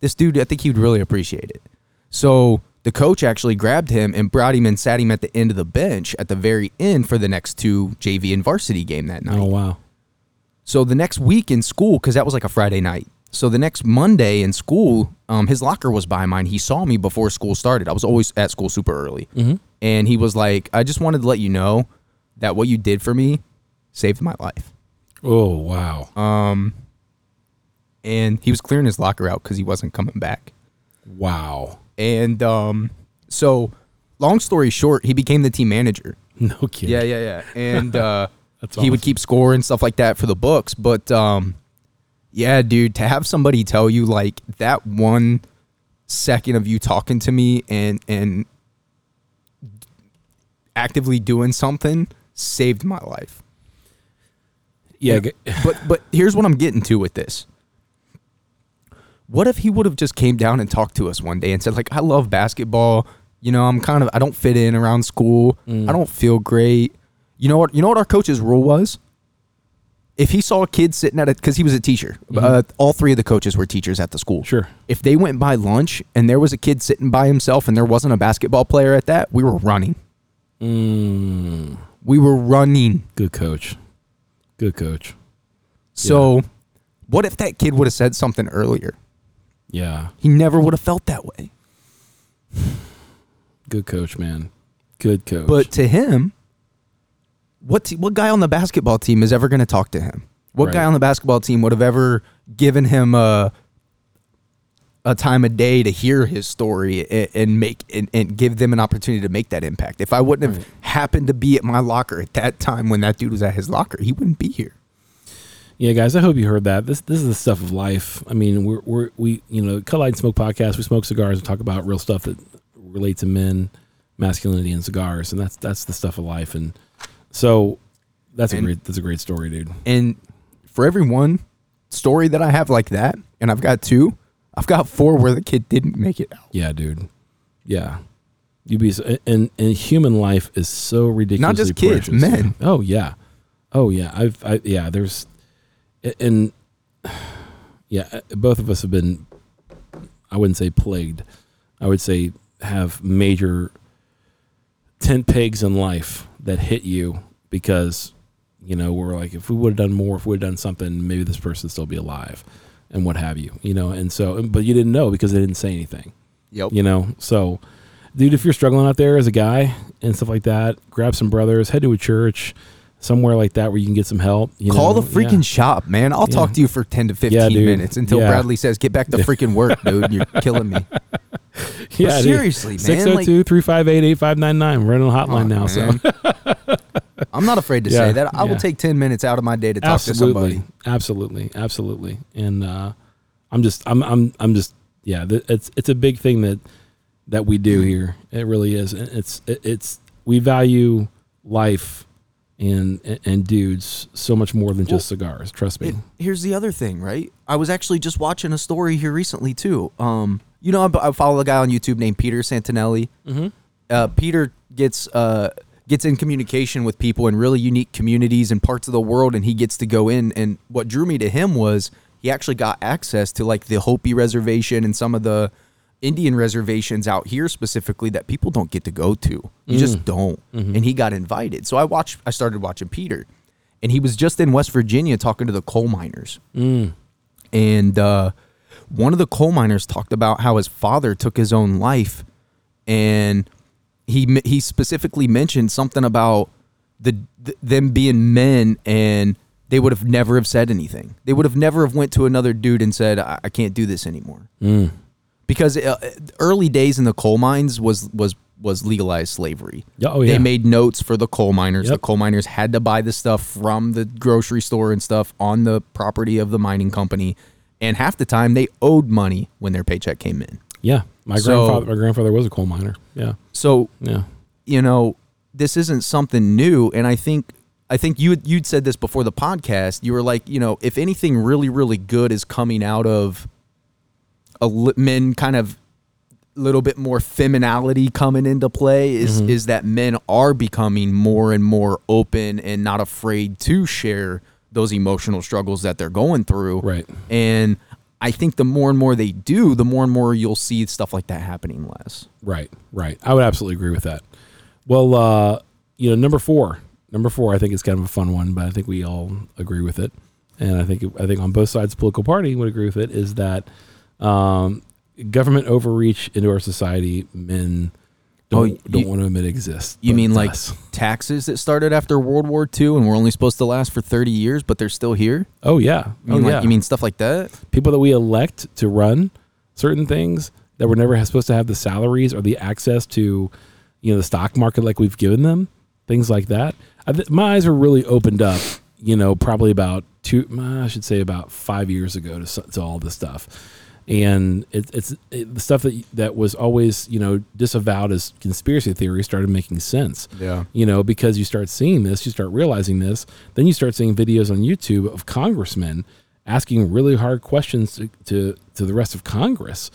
this dude, I think he would really appreciate it. So the coach actually grabbed him and brought him and sat him at the end of the bench at the very end for the next two JV and varsity game that night. Oh wow. So the next week in school, because that was like a Friday night. So the next Monday in school, um, his locker was by mine. He saw me before school started. I was always at school super early. And he was like, I just wanted to let you know that what you did for me saved my life. Oh wow. Um, and he was clearing his locker out because he wasn't coming back. wow. And um, so, long story short, he became the team manager. No kidding. Yeah, yeah, yeah. And uh, he would keep score and stuff like that for the books. But um, yeah, dude, to have somebody tell you like that one second of you talking to me and and actively doing something saved my life. Yeah. But but here's what I'm getting to with this. What if he would have just came down and talked to us one day and said like I love basketball, you know, I'm kind of I don't fit in around school. Mm. I don't feel great. You know what? You know what our coach's rule was? If he saw a kid sitting at it cuz he was a teacher. Uh, all three of the coaches were teachers at the school. Sure. If they went by lunch and there was a kid sitting by himself and there wasn't a basketball player at that, we were running. Mm, We were running. good coach. Good coach. So, what if that kid would have said something earlier? Yeah. He never would have felt that way. Good coach, man. Good coach. But to him, what te- what guy on the basketball team is ever going to talk to him? What Right. guy on the basketball team would have ever given him a a time of day to hear his story and, and make and, and give them an opportunity to make that impact? If I wouldn't have Right. happened to be at my locker at that time when that dude was at his locker, he wouldn't be here. Yeah, guys, I hope you heard that. This this is the stuff of life. I mean, we're we're we you know, Cut Light and Smoke podcast. We smoke cigars and talk about real stuff that relate to men, masculinity, and cigars, and that's that's the stuff of life. And so that's a great that's a great story, dude. And for every one story that I have like that, and I've got two, I've got four where the kid didn't make it out. Yeah, dude. Yeah, you be so- and and human life is so ridiculous. Not just kids, men. Oh yeah, oh yeah. I've I, yeah. There's and yeah, uh, both of us have been. I wouldn't say plagued. I would say have major tent pegs in life that hit you because you know we're like if we would have done more, if we would have done something, maybe this person would still be alive, and what have you. You know, and so but you didn't know because they didn't say anything Yep. you know so dude if you're struggling out there as a guy and stuff like that grab some brothers head to a church somewhere like that where you can get some help you Call know? the freaking Yeah. shop, man. I'll talk to you for 10 to 15 Yeah, minutes until Yeah. Bradley says, get back to freaking work, dude. You're killing me. yeah dude. seriously, man, like- 602-358-8599 we're running a hotline Oh, now so. I'm not afraid to Yeah, say that. I will take 10 minutes out of my day to talk to absolutely somebody. absolutely absolutely and uh i'm just i'm i'm i'm just yeah th- it's it's a big thing that that we do here it really is And it's it's we value life and and dudes so much more than just cigars trust me It- here's the other thing, right? I was actually just watching a story here recently too. Um, you know, I, I follow a guy on YouTube named Peter Santenello. Mm-hmm. Uh, Peter gets uh gets in communication with people in really unique communities and parts of the world, and he gets to go in. And what drew me to him was he actually got access to like the Hopi reservation and some of the Indian reservations out here specifically that people don't get to go to. You mm. just don't. Mm-hmm. And he got invited. So I watched I started watching Peter. And he was just in West Virginia talking to the coal miners. Mm. And uh, one of the coal miners talked about how his father took his own life and he he specifically mentioned something about the th- them being men and they would have never have said anything. They would have never have went to another dude and said, "I, I can't do this anymore." Mm. Because uh, early days in the coal mines was was was legalized slavery. Oh, yeah. They made notes for the coal miners. The coal miners had to buy the stuff from the grocery store and stuff on the property of the mining company. And half the time they owed money when their paycheck came in. Yeah, my So- grandfather my grandfather was a coal miner. Yeah, So yeah, you know, this isn't something new, and I think I think you you'd said this before the podcast. You were like, you know, if anything really really good is coming out of a li- men kind of little bit more feminality coming into play is Mm-hmm. is that men are becoming more and more open and not afraid to share those emotional struggles that they're going through. Right. And I think the more and more they do, the more and more you'll see stuff like that happening less. right, right. I would absolutely agree with that. Well, uh, you know, number four, number four, I think is kind of a fun one, but I think we all agree with it, and I think I think on both sides of the political party would agree with it. Is that um, government overreach into our society? Men don't, Oh, don't want to admit exists. You mean like does. taxes that started after World War II and were only supposed to last for 30 years, but they're still here? Oh yeah. You oh mean, like, yeah. you mean stuff like that? people that we elect to run certain things that were never supposed to have the salaries or the access to, you know, the stock market like we've given them, things like that. I th- my eyes were really opened up, you know, probably about two, I should say about five years ago to, to all this stuff. And it, it's it, the stuff that that was always, you know, disavowed as conspiracy theory started making sense Yeah. you know, because you start seeing this, you start realizing this, then you start seeing videos on YouTube of congressmen asking really hard questions to to, to the rest of Congress,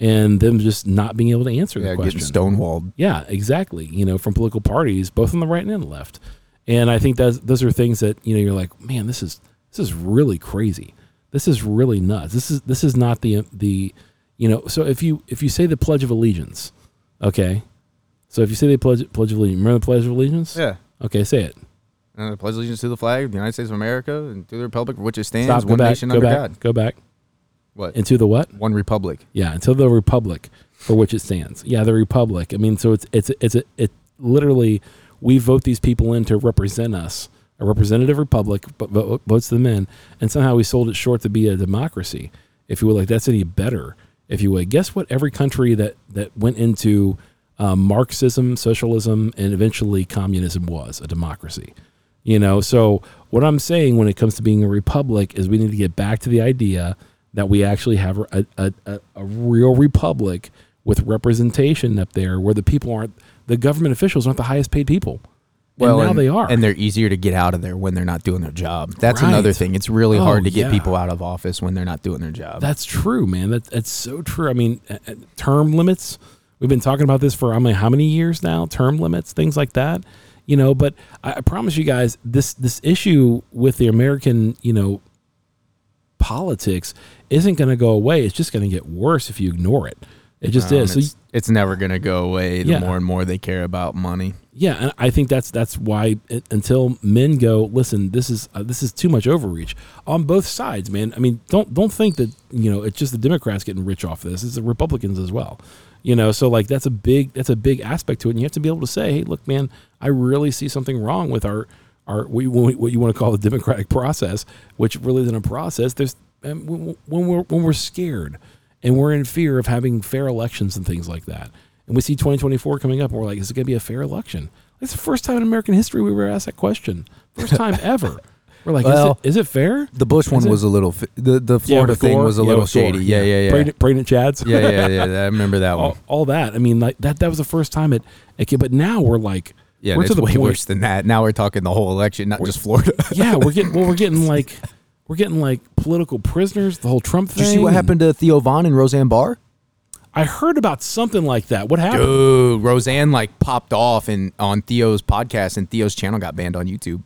and them just not being able to answer Yeah, the getting question. stonewalled. Yeah, exactly. You know, from political parties, both on the right and the left, and I think that's those are things that you know you're like, man, this is this is really crazy. This is really nuts. This is this is not the the you know. So if you if you say the Pledge of Allegiance, okay. So if you say the Pledge Pledge of Allegiance, remember the Pledge of Allegiance? Yeah. Okay, say it. Uh, pledge allegiance to the flag of the United States of America and to the republic for which it stands, Stop. One back. nation Go under back. God. Go back. What? Into the what? one republic. Yeah, into the republic for which it stands. Yeah, the republic. I mean, so it's it's it's a, it literally we vote these people in to represent us, a representative republic, votes them in, and somehow we sold it short to be a democracy. If you would like, that's any better. If you would, guess what? Every country that that went into um, Marxism, socialism, and eventually communism was a democracy. You know, so what I'm saying when it comes to being a republic is we need to get back to the idea that we actually have a, a, a, a real republic with representation up there where the people aren't, the government officials aren't the highest paid people. And now they are. and they're easier to get out of there when they're not doing their job. That's Right. another thing. It's really Oh, hard to get yeah. people out of office when they're not doing their job. That's true, man. That, that's so true. I mean, uh, uh, term limits. We've been talking about this for I mean, how many years now? Term limits, things like that. You know, but I, I promise you guys, this this issue with the American, you know, politics isn't going to go away. It's just going to get worse if you ignore it. It just Um, is. So it's, it's never going to go away the Yeah. more and more they care about money. Yeah, and I think that's that's why it, until men go, listen, this is uh, this is too much overreach on both sides, man. I mean, don't don't think that you know it's just the Democrats getting rich off this; it's the Republicans as well. You know, so like that's a big that's a big aspect to it, and you have to be able to say, hey, look, man, I really see something wrong with our our what you, what you want to call the democratic process, which really isn't a process. There's when when we're when we're scared and we're in fear of having fair elections and things like that. And we see 2024 coming up, and we're like, is it going to be a fair election? It's the first time in American history we were asked that question. First time ever. We're like, Well, is, it, is it fair? The Bush one it- was a little, the the Florida with thing Gore? was a Yeah, little Gore, shady. Yeah, yeah, yeah. Pregnant, pregnant Chads. yeah, yeah, yeah. I remember that one. all, all that. I mean, like that. That was the first time it. it but now we're like, Yeah, we're to it's the way point. worse than that. Now we're talking the whole election, not just Florida. yeah, we're getting. Well, we're getting like, we're getting like political prisoners. The whole Trump Did thing. you see what happened to Theo Von and Roseanne Barr? I heard about something like that. What happened? Dude, Roseanne like popped off and on Theo's podcast, and Theo's channel got banned on YouTube.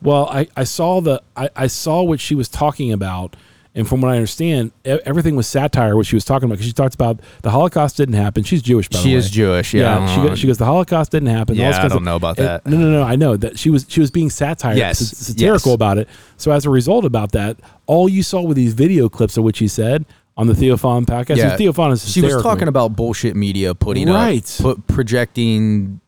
Well, I, I saw the I, I saw what she was talking about, and from what I understand, everything was satire. What she was talking about because she talks about the Holocaust didn't happen. She's Jewish, by She the way. She is Jewish, yeah, I she, goes, she goes. The Holocaust didn't happen. Yeah, I don't know about and- that. No, no, no. I know that she was she was being satire, Yes, satirical yes. about it. So as a result about that, all you saw were these video clips of what she said on the Theo Von podcast. Yeah. And Theo Von is She was talking about bullshit media putting Right. up, put, projecting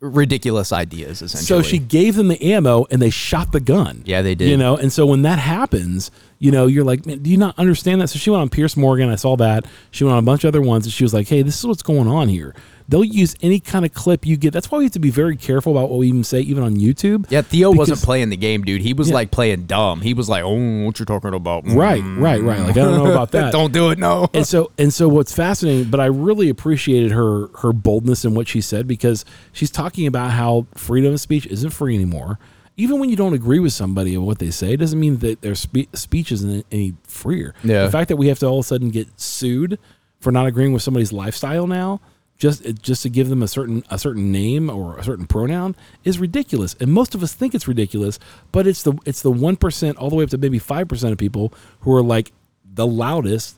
ridiculous ideas. Essentially, So she gave them the ammo and they shot the gun. Yeah, they did. You know, and so when that happens, you know, you're like, man, do you not understand that? So she went on Piers Morgan. I saw that. She went on a bunch of other ones and she was like, hey, this is what's going on here. they'll use any kind of clip you get. That's why we have to be very careful about what we even say, even on YouTube. Yeah, Theo wasn't playing the game, dude. He was Yeah. like playing dumb. He was like, "Oh, what you're talking about?" Right, right, right. Like I don't know about that. Don't do it, no. and so and so what's fascinating but i really appreciated her her boldness in what she said because she's talking about how freedom of speech isn't free anymore even when you don't agree with somebody and what they say doesn't mean that their spe- speech isn't any freer. Yeah. the fact that we have to all of a sudden get sued for not agreeing with somebody's lifestyle now just just to give them a certain a certain name or a certain pronoun is ridiculous. And most of us think it's ridiculous but it's the it's the 1% all the way up to maybe 5% of people who are like the loudest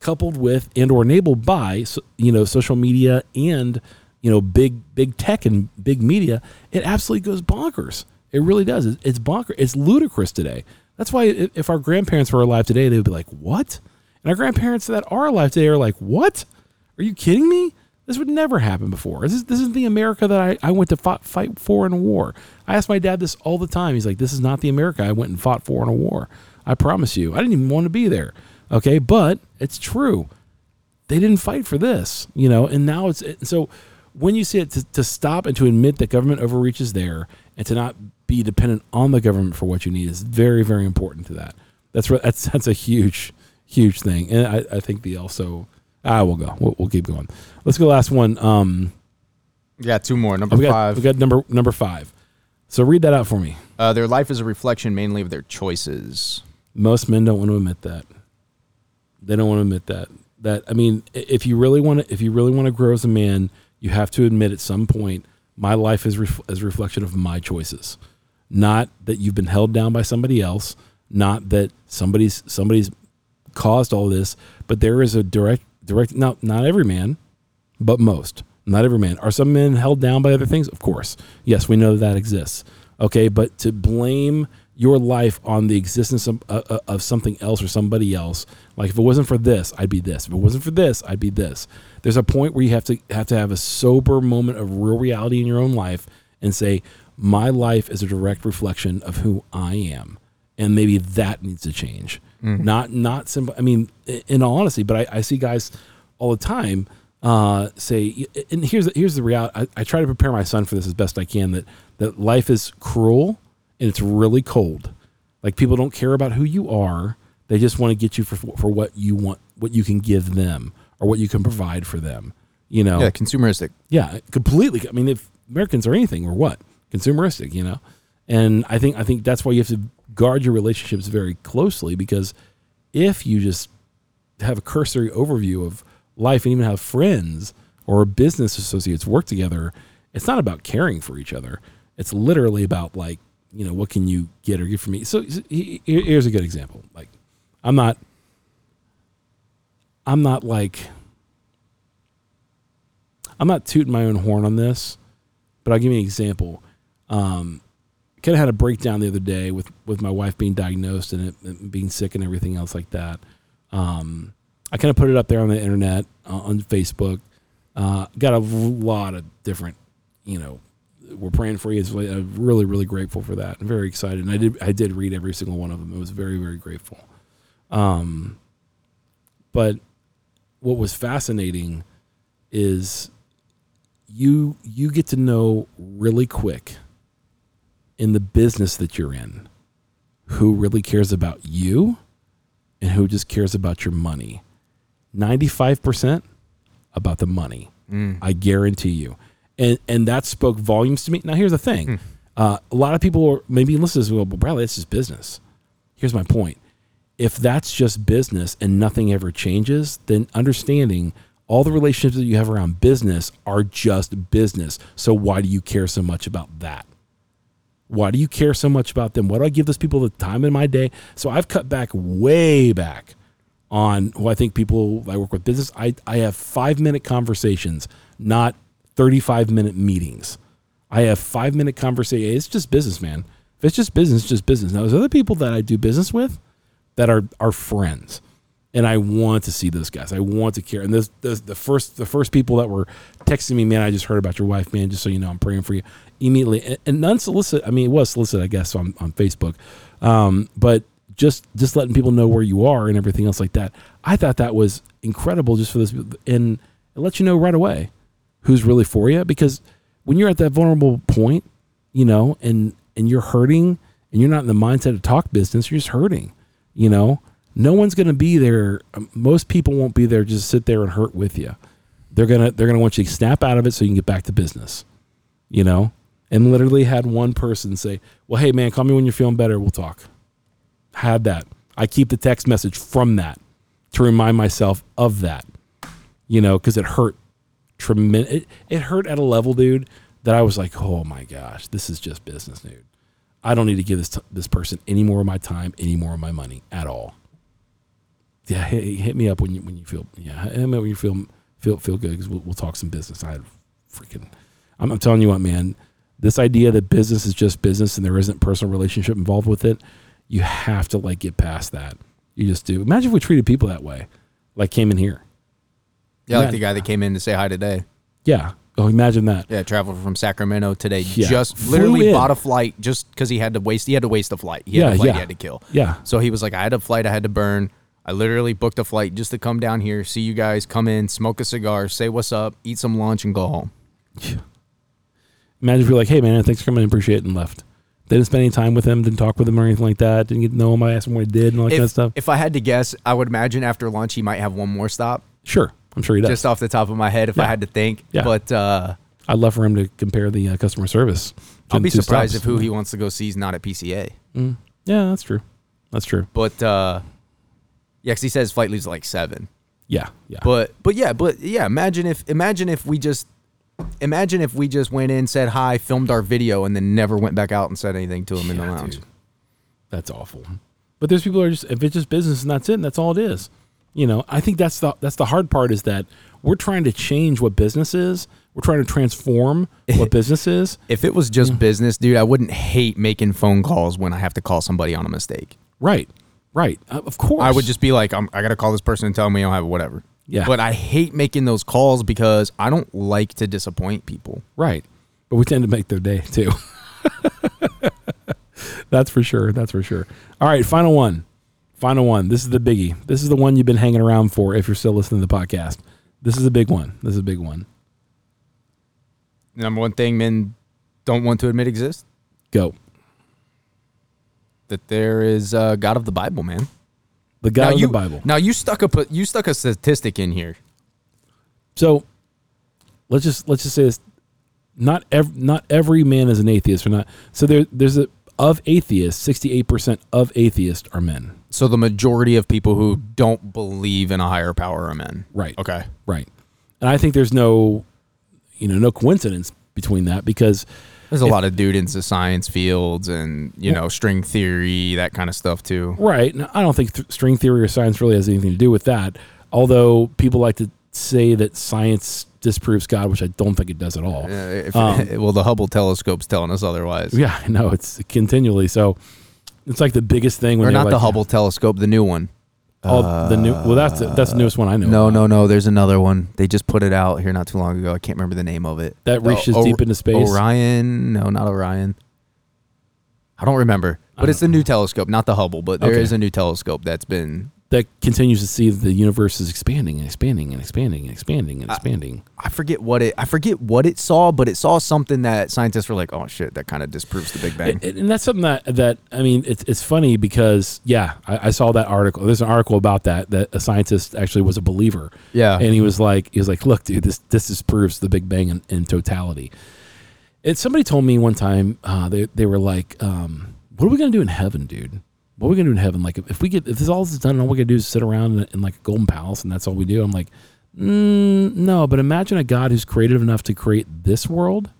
coupled with and or enabled by you know social media and you know big big tech and big media. It absolutely goes bonkers it really does. It- it's bonkers. It's ludicrous today. That's why if our grandparents were alive today they would be like what? And our grandparents that are alive today are like what? Are you kidding me? This would never happen before. This is this is the america that i, I went to fight, fight for in a war. I ask my dad this all the time. He's like this is not the america i went and fought for in a war. I promise you. I didn't even want to be there. Okay? But it's true. They didn't fight for this, you know, and now it's so when you see it to, to stop and to admit that government overreach is there and to not be dependent on the government for what you need is very, very important to that. That's re- that's that's a huge, huge thing, and I, I think the also I will go. We'll, we'll keep going. Let's go last one. Um, We got two more. Number we got five. we got number number five. So read that out for me. uh, their life is a reflection mainly of their choices. Most men don't want to admit that. They don't want to admit that. That I mean, if you really want to, if you really want to grow as a man, you have to admit at some point, my life is ref- is a reflection of my choices, not that you've been held down by somebody else, not that somebody's somebody's caused all this, but there is a direct direct. Not not every man, but most. Not every man. Are some men held down by other things? Of course. Yes, we know that exists. Okay, but to blame your life on the existence of, uh, uh, of something else or somebody else, like if it wasn't for this, I'd be this. If it wasn't for this, I'd be this. There's a point where you have to have to have a sober moment of real reality in your own life and say, my life is a direct reflection of who I am, and maybe that needs to change. Not not simple. I mean, in all honesty, but I, I see guys all the time uh, say, and here's the, here's the reality. I, I try to prepare my son for this as best I can. That that life is cruel and it's really cold. Like people don't care about who you are. They just want to get you for for what you want, what you can give them, or what you can provide for them. You know, Yeah, consumeristic. yeah, completely. I mean, if Americans are anything, we're what consumeristic, you know. And I think I think that's why you have to guard your relationships very closely because if you just have a cursory overview of life and even have friends or business associates work together, it's not about caring for each other. It's literally about like, you know, what can you get or get from me? So he- here's a good example. Like, I'm not, I'm not like, I'm not tooting my own horn on this, but I'll give you an example. Um, kind of had a breakdown the other day with with my wife being diagnosed and, it, being sick and everything else like that. Um, I kind of put it up there on the internet uh, on Facebook. Uh, got a lot of different, you know, we're praying for you. It's really, I'm really really grateful for that. I'm very excited, and I did I did read every single one of them. It was very very grateful. Um, but what was fascinating is you you get to know really quick in the business that you're in who really cares about you and who just cares about your money 95% about the money i guarantee you and and that spoke volumes to me now here's the thing uh, a lot of people are maybe listen to this well bradley that's just business here's my point if that's just business and nothing ever changes, then understanding all the relationships that you have around business are just business. So why do you care so much about that? Why do you care so much about them? Why do I give those people the time in my day? So I've cut back way back on who I think people I work with business. I, I have five minute conversations, not 35 minute meetings. I have five minute conversation. It's just business, man. If it's just business, just business. Now, there's other people that I do business with that are are friends, and I want to see those guys. I want to care. And this, this the first the first people that were texting me, man, I just heard about your wife, man. Just so you know, I'm praying for you immediately. And, and unsolicited, I mean, it was solicited, I guess, on on Facebook, um, but just just letting people know where you are and everything else like that. I thought that was incredible, just for this, and it lets you know right away who's really for you because when you're at that vulnerable point, you know, and and you're hurting and you're not in the mindset to talk business, you're just hurting, you know. No one's going to be there. um, Most people won't be there. Just sit there and hurt with you. They're gonna they're gonna want you to snap out of it so you can get back to business, you know. And literally had one person say, "Well, hey man, call me when you're feeling better. We'll talk." Had that. I keep the text message from that to remind myself of that, you know, because it hurt tremendous. It, it hurt at a level, dude, that I was like, "Oh my gosh, this is just business, dude. I don't need to give this t- this person any more of my time, any more of my money at all." Yeah, hit, hit me up when you when you feel yeah, hit me when you feel feel feel good because we'll, we'll talk some business. I freaking, I'm, I'm telling you what, man. This idea that business is just business and there isn't personal relationship involved with it, you have to like get past that. You just do. Imagine if we treated people that way, like came in here. Yeah, like Man. the guy that came in to say hi today. Yeah. Oh, imagine that. Yeah, traveled from Sacramento today. Yeah. Just Flew literally in. bought a flight just because he had to waste. He had to waste a flight. He had Yeah, a flight yeah. he had to kill. Yeah. So he was like, I had a flight I had to burn. I literally booked a flight just to come down here, see you guys, come in, smoke a cigar, say what's up, eat some lunch, and go home. Imagine if you're like, hey man, thanks for coming, appreciate it, and left. They didn't spend any time with him, didn't talk with him or anything like that. Didn't get to know him. I asked him what he did and all that kind of If, stuff. if I had to guess, I would imagine after lunch he might have one more stop, Sure, I'm sure he does. just off the top of my head, if I had to think. Yeah. But uh, I'd love for him to compare the uh, customer service. I'll be surprised stops. if who he wants to go see is not at PCA. Mm. Yeah, that's true. That's true. But uh, yeah, 'cause he says flight leaves at like seven. Yeah, yeah. But but yeah, but yeah, imagine if imagine if we just imagine if we just went in, said hi, filmed our video, and then never went back out and said anything to him in the lounge. dude. That's awful. But there's people who are just if it's just business and that's it, and that's all it is. You know, I think that's the that's the hard part is that we're trying to change what business is. We're trying to transform what business is. If it was just business, dude, I wouldn't hate making phone calls when I have to call somebody on a mistake. Right. Right. Uh, of course. I would just be like, I'm, I got to call this person and tell them we don't have whatever. Yeah. But I hate making those calls because I don't like to disappoint people. Right. But we tend to make their day too. That's for sure. That's for sure. All right, final one. Final one. This is the biggie. This is the one you've been hanging around for if you're still listening to the podcast. This is a big one. This is a big one. Number one thing men don't want to admit exists Go. that there is a God of the Bible, man. The God now of you, the Bible. Now you stuck a you stuck a statistic in here. So let's just let's just say this. Not ev- not every man is an atheist or not. So there there's a of atheists, sixty eight percent of atheists are men. So the majority of people who don't believe in a higher power are men. Right. Okay. Right. And I think there's no you know, no coincidence between that because There's a If- lot of dude into science fields and you know string theory that kind of stuff too. Right. Now, I don't think th- string theory or science really has anything to do with that. Although people like to say that science disproves God, which I don't think it does at all. Uh, if- Um, well, the Hubble telescope's telling us otherwise. Yeah, no, it's continually. So it's like the biggest thing when or they're not the Hubble telescope, the new one. Oh, the new. Well, that's the, that's the newest one I know. No, about. no, no. There's another one. They just put it out here not too long ago. I can't remember the name of it. That reaches O- deep into space. Orion? No, not Orion. I don't remember. But it's the new telescope, not the Hubble. But there is Okay. a new telescope that's been. That continues to see the universe is expanding and expanding and expanding and expanding and expanding. I forget what it. I forget what it saw, but it saw something that scientists were like, "Oh shit, that kind of disproves the Big Bang." And, and that's something that that I mean, it's it's funny because yeah, I, I saw that article. There's an article about that that a scientist actually was a believer. Yeah. and he was like, he was like, look, dude, this this disproves the Big Bang in, in totality. And somebody told me one time, uh, they they were like, um, what are we gonna do in heaven, dude? What are we gonna do in heaven? Like, if, we get if this all is done, and all we gotta do is sit around in, in like a golden palace, and that's all we do. I'm like, mm, no, but imagine a God who's creative enough to create this world.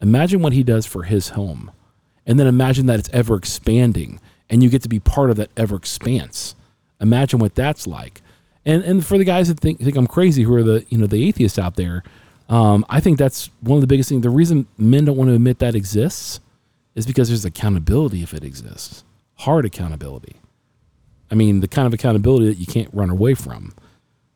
Imagine what He does for His home, and then imagine that it's ever expanding, and you get to be part of that ever expanse. Imagine what that's like. And and for the guys that think think I'm crazy, who are the you know the atheists out there, um, I think that's one of the biggest things. The reason men don't want to admit that exists is because there's accountability if it exists, hard accountability. I mean, the kind of accountability that you can't run away from.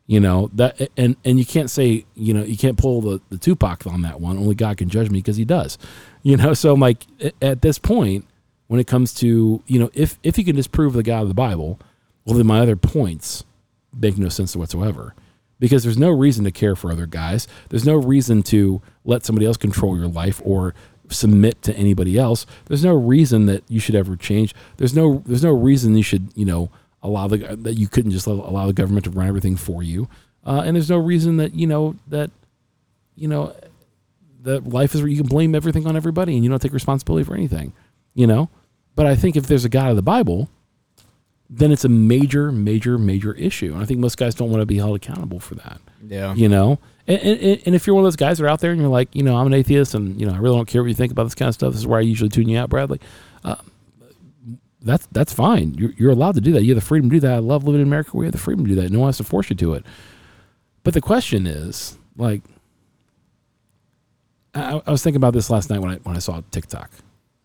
You know that, and and you can't say you know you can't pull the the Tupac on that one. Only God can judge me because He does. You know, so I'm like at this point, when it comes to you know if if you can disprove the God of the Bible, well then my other points make no sense whatsoever. because there's no reason to care for other guys. There's no reason to let somebody else control your life or submit to anybody else. There's no reason that you should ever change. There's no there's no reason you should you know allow the that you couldn't just allow the government to run everything for you. Uh, and there's no reason that you know that you know that life is where you can blame everything on everybody and you don't take responsibility for anything. You know, but I think if there's a God of the Bible, then it's a major, major, major issue. And I think most guys don't want to be held accountable for that. Yeah. You know, and, and, and, if you're one of those guys that are out there and you're like, you know, I'm an atheist and, you know, I really don't care what you think about this kind of stuff. This is where I usually tune you out, Bradley. Uh, that's that's fine. You're, you're allowed to do that. You have the freedom to do that. I love living in America We have the freedom to do that. No one has to force you to it. But the question is, like, I, I was thinking about this last night when I when I saw TikTok.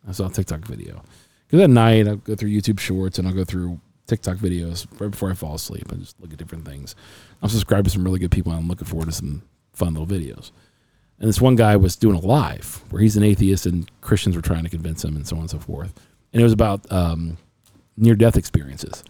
I saw a TikTok video because at night I go through YouTube Shorts and I'll go through TikTok videos right before I fall asleep and just look at different things. I'm subscribed to some really good people and I'm looking forward to some fun little videos. And this one guy was doing a live where he's an atheist and Christians were trying to convince him and so on and so forth. And it was about um, near death experiences.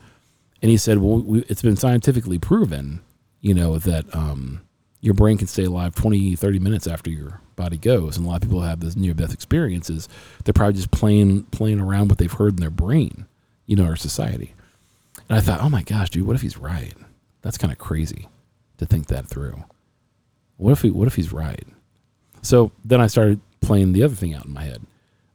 And he said, well, we, it's been scientifically proven, you know, that um, your brain can stay alive 20, 30 minutes after your body goes. And a lot of people have those near death experiences. They're probably just playing, playing around what they've heard in their brain, you know, our society. And I thought, oh my gosh, dude, what if he's right? That's kind of crazy to think that through. What if he, what if he's right? So then I started playing the other thing out in my head.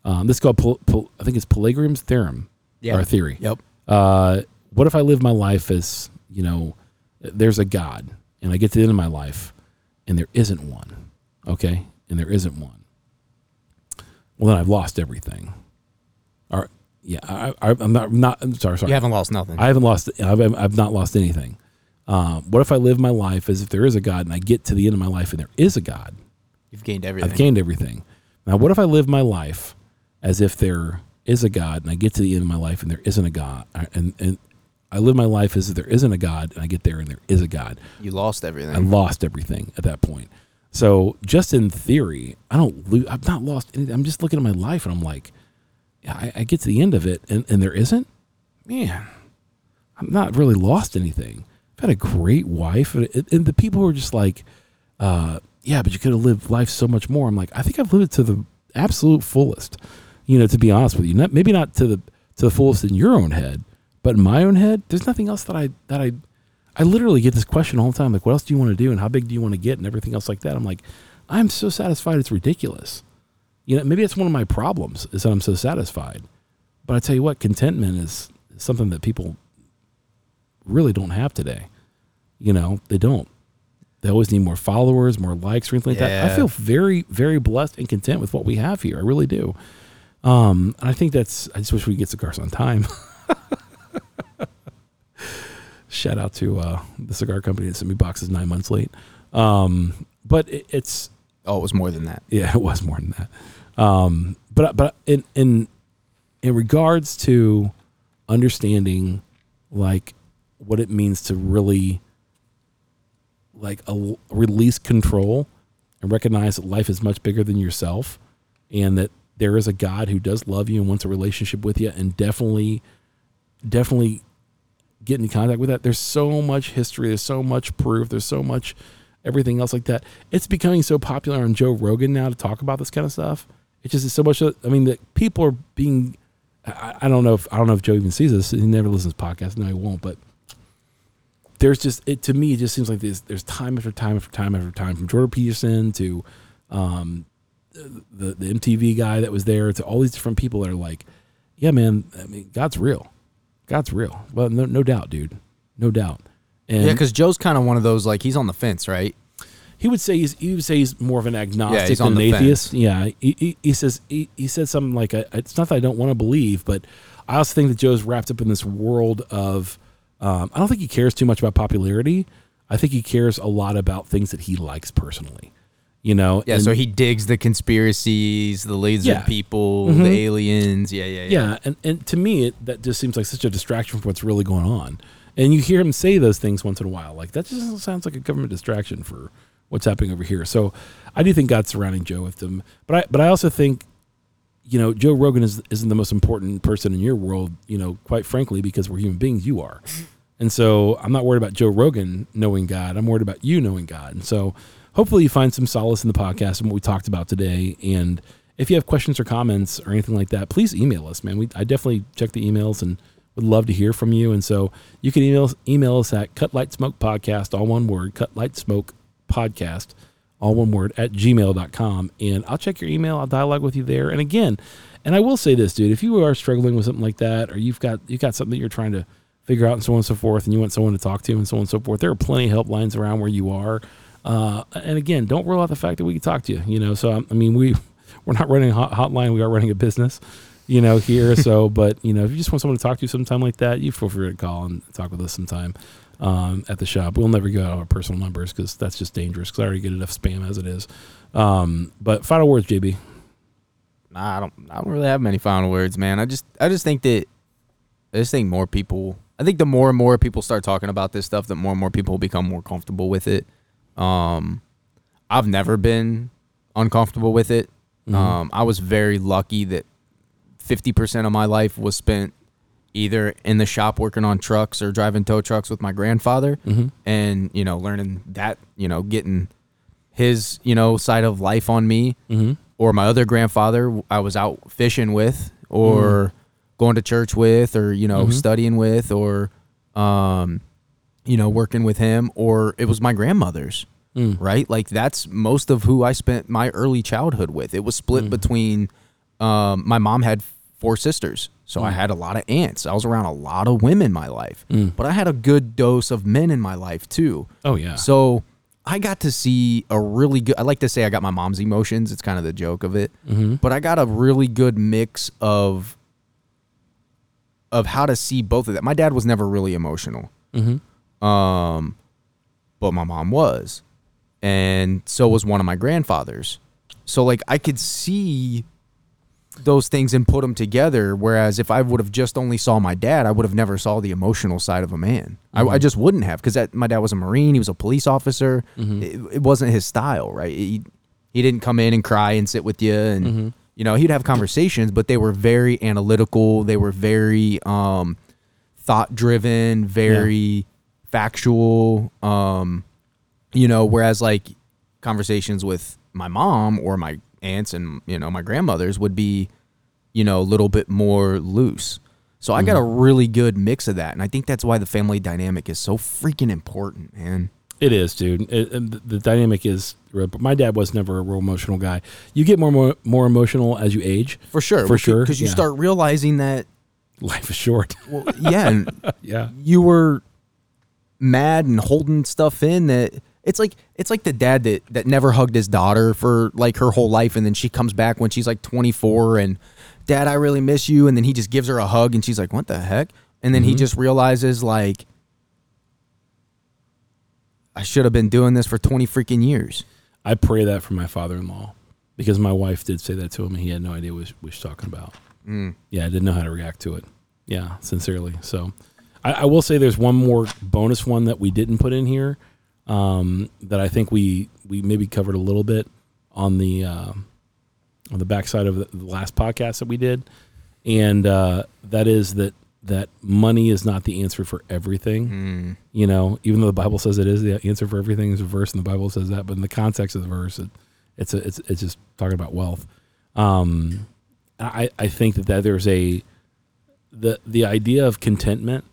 Um, this is called, pol- pol- I think it's Pelagian's theorem Yeah. or theory. Yep. Uh, what if I live my life as, you know, there's a God and I get to the end of my life and there isn't one. Okay. And there isn't one. Well, then I've lost everything. Or, yeah, I, I, I'm not, not, I'm sorry, sorry. You haven't lost nothing. I haven't lost. I've, I've not lost anything. Um, what if I live my life as if there is a God, and I get to the end of my life and there is a God? You've gained everything. I've gained everything. Now, what if I live my life as if there is a God, and I get to the end of my life and there isn't a God, uh, and and I live my life as if there isn't a God, and I get there and there is a God? you lost everything. I lost everything at that point. So, just in theory, I don't lose. I've not lost anything. I'm just looking at my life and I'm like, I, I get to the end of it and, and there isn't. Man, I'm not really lost anything. I've had a great wife, and, the people who are just like, uh, yeah, but you could have lived life so much more. I'm like, I think I've lived it to the absolute fullest. You know, to be honest with you, not maybe not to the to the fullest in your own head, but in my own head, there's nothing else that I that I I literally get this question all the time, like, what else do you want to do, and how big do you want to get, and everything else like that. I'm like, I'm so satisfied, it's ridiculous. You know, maybe that's one of my problems is that I'm so satisfied. But I tell you what, contentment is something that people really don't have today. You know, they don't. They always need more followers, more likes, or anything like that. I feel very, very blessed and content with what we have here. I really do. Um, and I think that's. I just wish we could get cigars on time. Shout out to uh, the cigar company that sent me boxes nine months late. Um, but it, it's oh, it was more than that. yeah, it was more than that. Um, but but in in in regards to understanding like what it means to really like a, release control and recognize that life is much bigger than yourself and that there is a God who does love you and wants a relationship with you and definitely definitely get in contact with that. There's so much history, there's so much proof, there's so much everything else like that. It's becoming so popular on Joe Rogan now to talk about this kind of stuff. It just is so much. I mean, that people are being. I, I don't know if I don't know if Joe even sees this. He never listens to podcasts. No, he won't. But there's just it to me. It just seems like there's there's time after time after time after time from Jordan Peterson to um, the the MTV guy that was there to all these different people that are like, yeah, man. I mean, God's real. God's real. Well, no, no doubt, dude. No doubt. And Yeah, because Joe's kind of one of those like he's on the fence, right? he would say he's he would say he's more of an agnostic he's than on an the atheist. Yeah, he, he, he says he, he said something like, "It's not that I don't want to believe, but I also think that Joe's wrapped up in this world of. Um, I don't think he cares too much about popularity. I think he cares a lot about things that he likes personally. You know. Yeah, And- so he digs the conspiracies, the laser Yeah. people, Mhm. the aliens. Yeah, yeah, yeah. Yeah, and, and to me, it, that just seems like such a distraction from what's really going on. And you hear him say those things once in a while. Like, that just sounds like a government distraction for what's happening over here. So I do think God's surrounding Joe with them. But I, but I also think, you know, Joe Rogan is, isn't the most important person in your world, you know, quite frankly, because we're human beings, you are. And so I'm not worried about Joe Rogan knowing God. I'm worried about you knowing God. And so hopefully you find some solace in the podcast and what we talked about today. And if you have questions or comments or anything like that, please email us, man. We I definitely check the emails and would love to hear from you. And so you can email email us at cut light smoke podcast, all one word, cut light smoke podcast, all one word at gmail.com. And I'll check your email. I'll dialogue with you there. And again, and I will say this, dude, if you are struggling with something like that, or you've got you've got something that you're trying to figure out and so on and so forth, and you want someone to talk to and so on and so forth, there are plenty of helplines around where you are. Uh, and again, don't rule out the fact that we can talk to you. You know, so I mean, we we're not running a hot, hotline; we are running a business. You know, here. So, but you know, if you just want someone to talk to you sometime like that, you feel free to call and talk with us sometime um, at the shop. We'll never go out our personal numbers because that's just dangerous. Because I already get enough spam as it is. Um, but final words, JB. Nah, I don't. I don't really have many final words, man. I just, I just think that, I just think more people. I think the more and more people start talking about this stuff, the more and more people will become more comfortable with it. Um, I've never been uncomfortable with it. Um, I was very lucky that fifty percent of my life was spent either in the shop working on trucks or driving tow trucks with my grandfather, Mhm. and you know, learning that, you know, getting his, you know, side of life on me Mm-hmm. or my other grandfather I was out fishing with or going to church with or you know Mhm. studying with or um you know working with him or it was my grandmother's Mm. right like that's most of who I spent my early childhood with it was split Mm. between um my mom had four sisters so I Mm. had a lot of aunts I was around a lot of women in my life Mm. but I had a good dose of men in my life too Oh yeah. so I got to see a really good. I like to say I got my mom's emotions. It's kind of the joke of it, mm-hmm. but I got a really good mix of of how to see both of that. My dad was never really emotional, Mm-hmm. um, but my mom was, and so was one of my grandfathers. So like I could see those things and put them together. Whereas if I would have just only saw my dad, I would have never saw the emotional side of a man. I, I just wouldn't have because my dad was a marine. He was a police officer. It, it wasn't his style, right? He, he didn't come in and cry and sit with you, and you know he'd have conversations, but they were very analytical. They were very um, thought driven, very factual. Um, you know, whereas like conversations with my mom or my aunts and you know my grandmothers would be, you know, a little bit more loose. So I got a mm-hmm. really good mix of that, and I think that's why the family dynamic is so freaking important, man. It is, dude. It, and the- the dynamic is. But my dad was never a real emotional guy. You get more more, more emotional as you age. For sure, For sure, because you yeah. start realizing that, Life is short. well, yeah, and yeah. you were mad and holding stuff in that it's like it's like the dad that that never hugged his daughter for like her whole life and then she comes back when she's like 24 and dad I really miss you and then he just gives her a hug and she's like what the heck and then he mm-hmm. just realizes like I should have been doing this for 20 freaking years. I pray that for my father-in-law because my wife did say that to him, and he had no idea what we was talking about. Mm. Yeah, I didn't know how to react to it. Yeah, sincerely. So, I, I will say there's one more bonus one that we didn't put in here um, that I think we we maybe covered a little bit on the uh, on the backside of the, last podcast that we did, and uh, that is that that money is not the answer for everything. You know, even though the Bible says it is the answer for everything, is a verse in the Bible says that, but in the context of the verse, it, it's a, it's it's just talking about wealth. Um, I I think that, that there's a the the idea of contentment,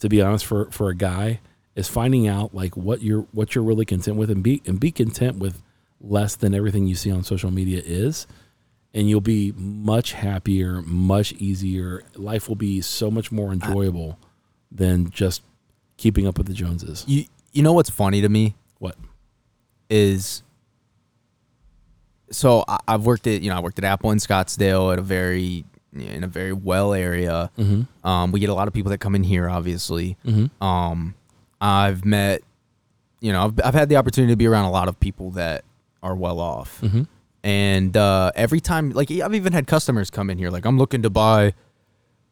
to be honest, for for a guy, is finding out like what you're what you're really content with, and be and be content with less than everything you see on social media is, and you'll be much happier, much easier. Life will be so much more enjoyable than just keeping up with the Joneses. You you know what's funny to me What? is so I, I've worked at you know I worked at Apple in Scottsdale at a very in a very well area. Mm-hmm. Um, we get a lot of people that come in here, obviously. Mm-hmm. Um, I've met, you know, I've, I've had the opportunity to be around a lot of people that are well off, Mm-hmm. and uh, every time, like I've even had customers come in here, like I'm looking to buy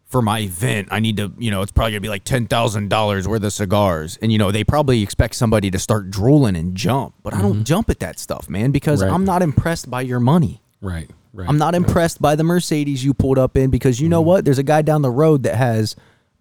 for my event. I need to, you know, it's probably gonna be like ten thousand dollars worth of cigars, and you know, they probably expect somebody to start drooling and jump, but I don't jump at that stuff, man, because Right. I'm not impressed by your money. Right. Right. I'm not impressed by the Mercedes you pulled up in because you know Mm-hmm. what? There's a guy down the road that has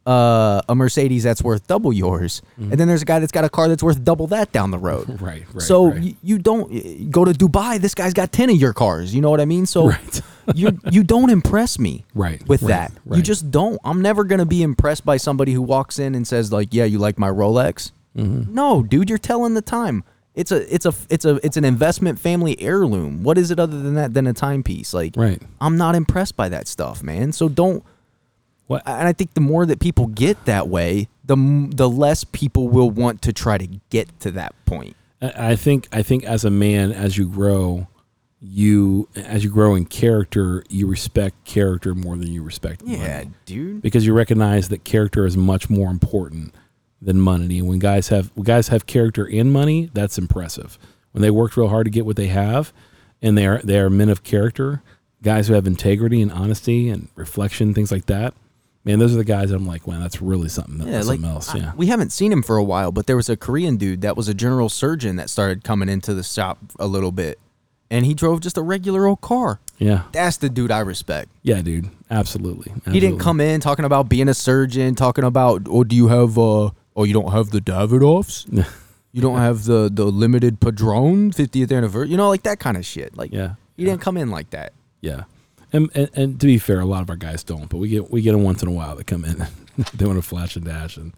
uh, a Mercedes that's worth double yours, and then there's a guy that's got a car that's worth double that down the road. Mm-hmm. Right, right. so right. You, you don't go to Dubai. This guy's got ten of your cars. You know what I mean? So Right. you you don't impress me Right, with right, that. You just don't. I'm never gonna be impressed by somebody who walks in and says like, "Yeah, you like my Rolex." Mm-hmm. No, dude, you're telling the time. It's a it's a it's a it's an investment family heirloom. What is it other than that than a timepiece? Like, Right. I'm not impressed by that stuff, man. So don't. What- And I think the more that people get that way, the the less people will want to try to get to that point. I think I think as a man, as you grow, you as you grow in character, you respect character more than you respect money. Yeah, dude. because you recognize that character is much more important than money. And when guys have when guys have character in money, that's impressive. When they worked real hard to get what they have, and they are they are men of character, guys who have integrity and honesty and reflection, things like that. Man, those are the guys I'm like, man, that's really something. Yeah, that's like something else. I- Yeah, we haven't seen him for a while, but there was a Korean dude that was a general surgeon that started coming into the shop a little bit, and he drove just a regular old car. yeah, That's the dude I respect. yeah, dude. Absolutely. He didn't come in talking about being a surgeon, talking about oh, do you have uh oh you don't have the Davidoffs, you don't have the the limited Padron 50th anniversary, you know like that kind of shit. Like Yeah, he didn't come in like that. Yeah, and, and and to be fair, a lot of our guys don't, but we get we get them once in a while that come in doing a flash and dash and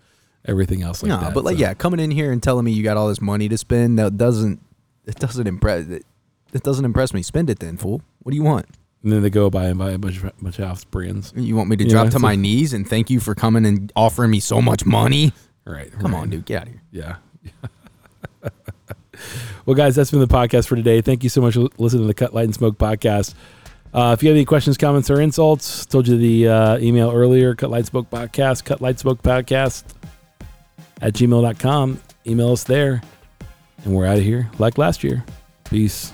everything else like no, that. but like so- yeah, coming in here and telling me you got all this money to spend that doesn't it doesn't impress it, it doesn't impress me. Spend it then, fool. What do you want? And then they go by and buy a bunch of bunch of house brands. You want me to Yeah, drop to so- my knees and thank you for coming and offering me so much money? Right. Come right. on, dude, get out of here. Yeah. well, guys, that's been the podcast for today. Thank you so much for listening to the Cut Light and Smoke podcast. Uh, if you have any questions, comments, or insults, told you the uh, email earlier, Cut Light Smoke Podcast, Cut Light Smoke Podcast at gmail.com. Email us there. And we're out of here like last year. Peace.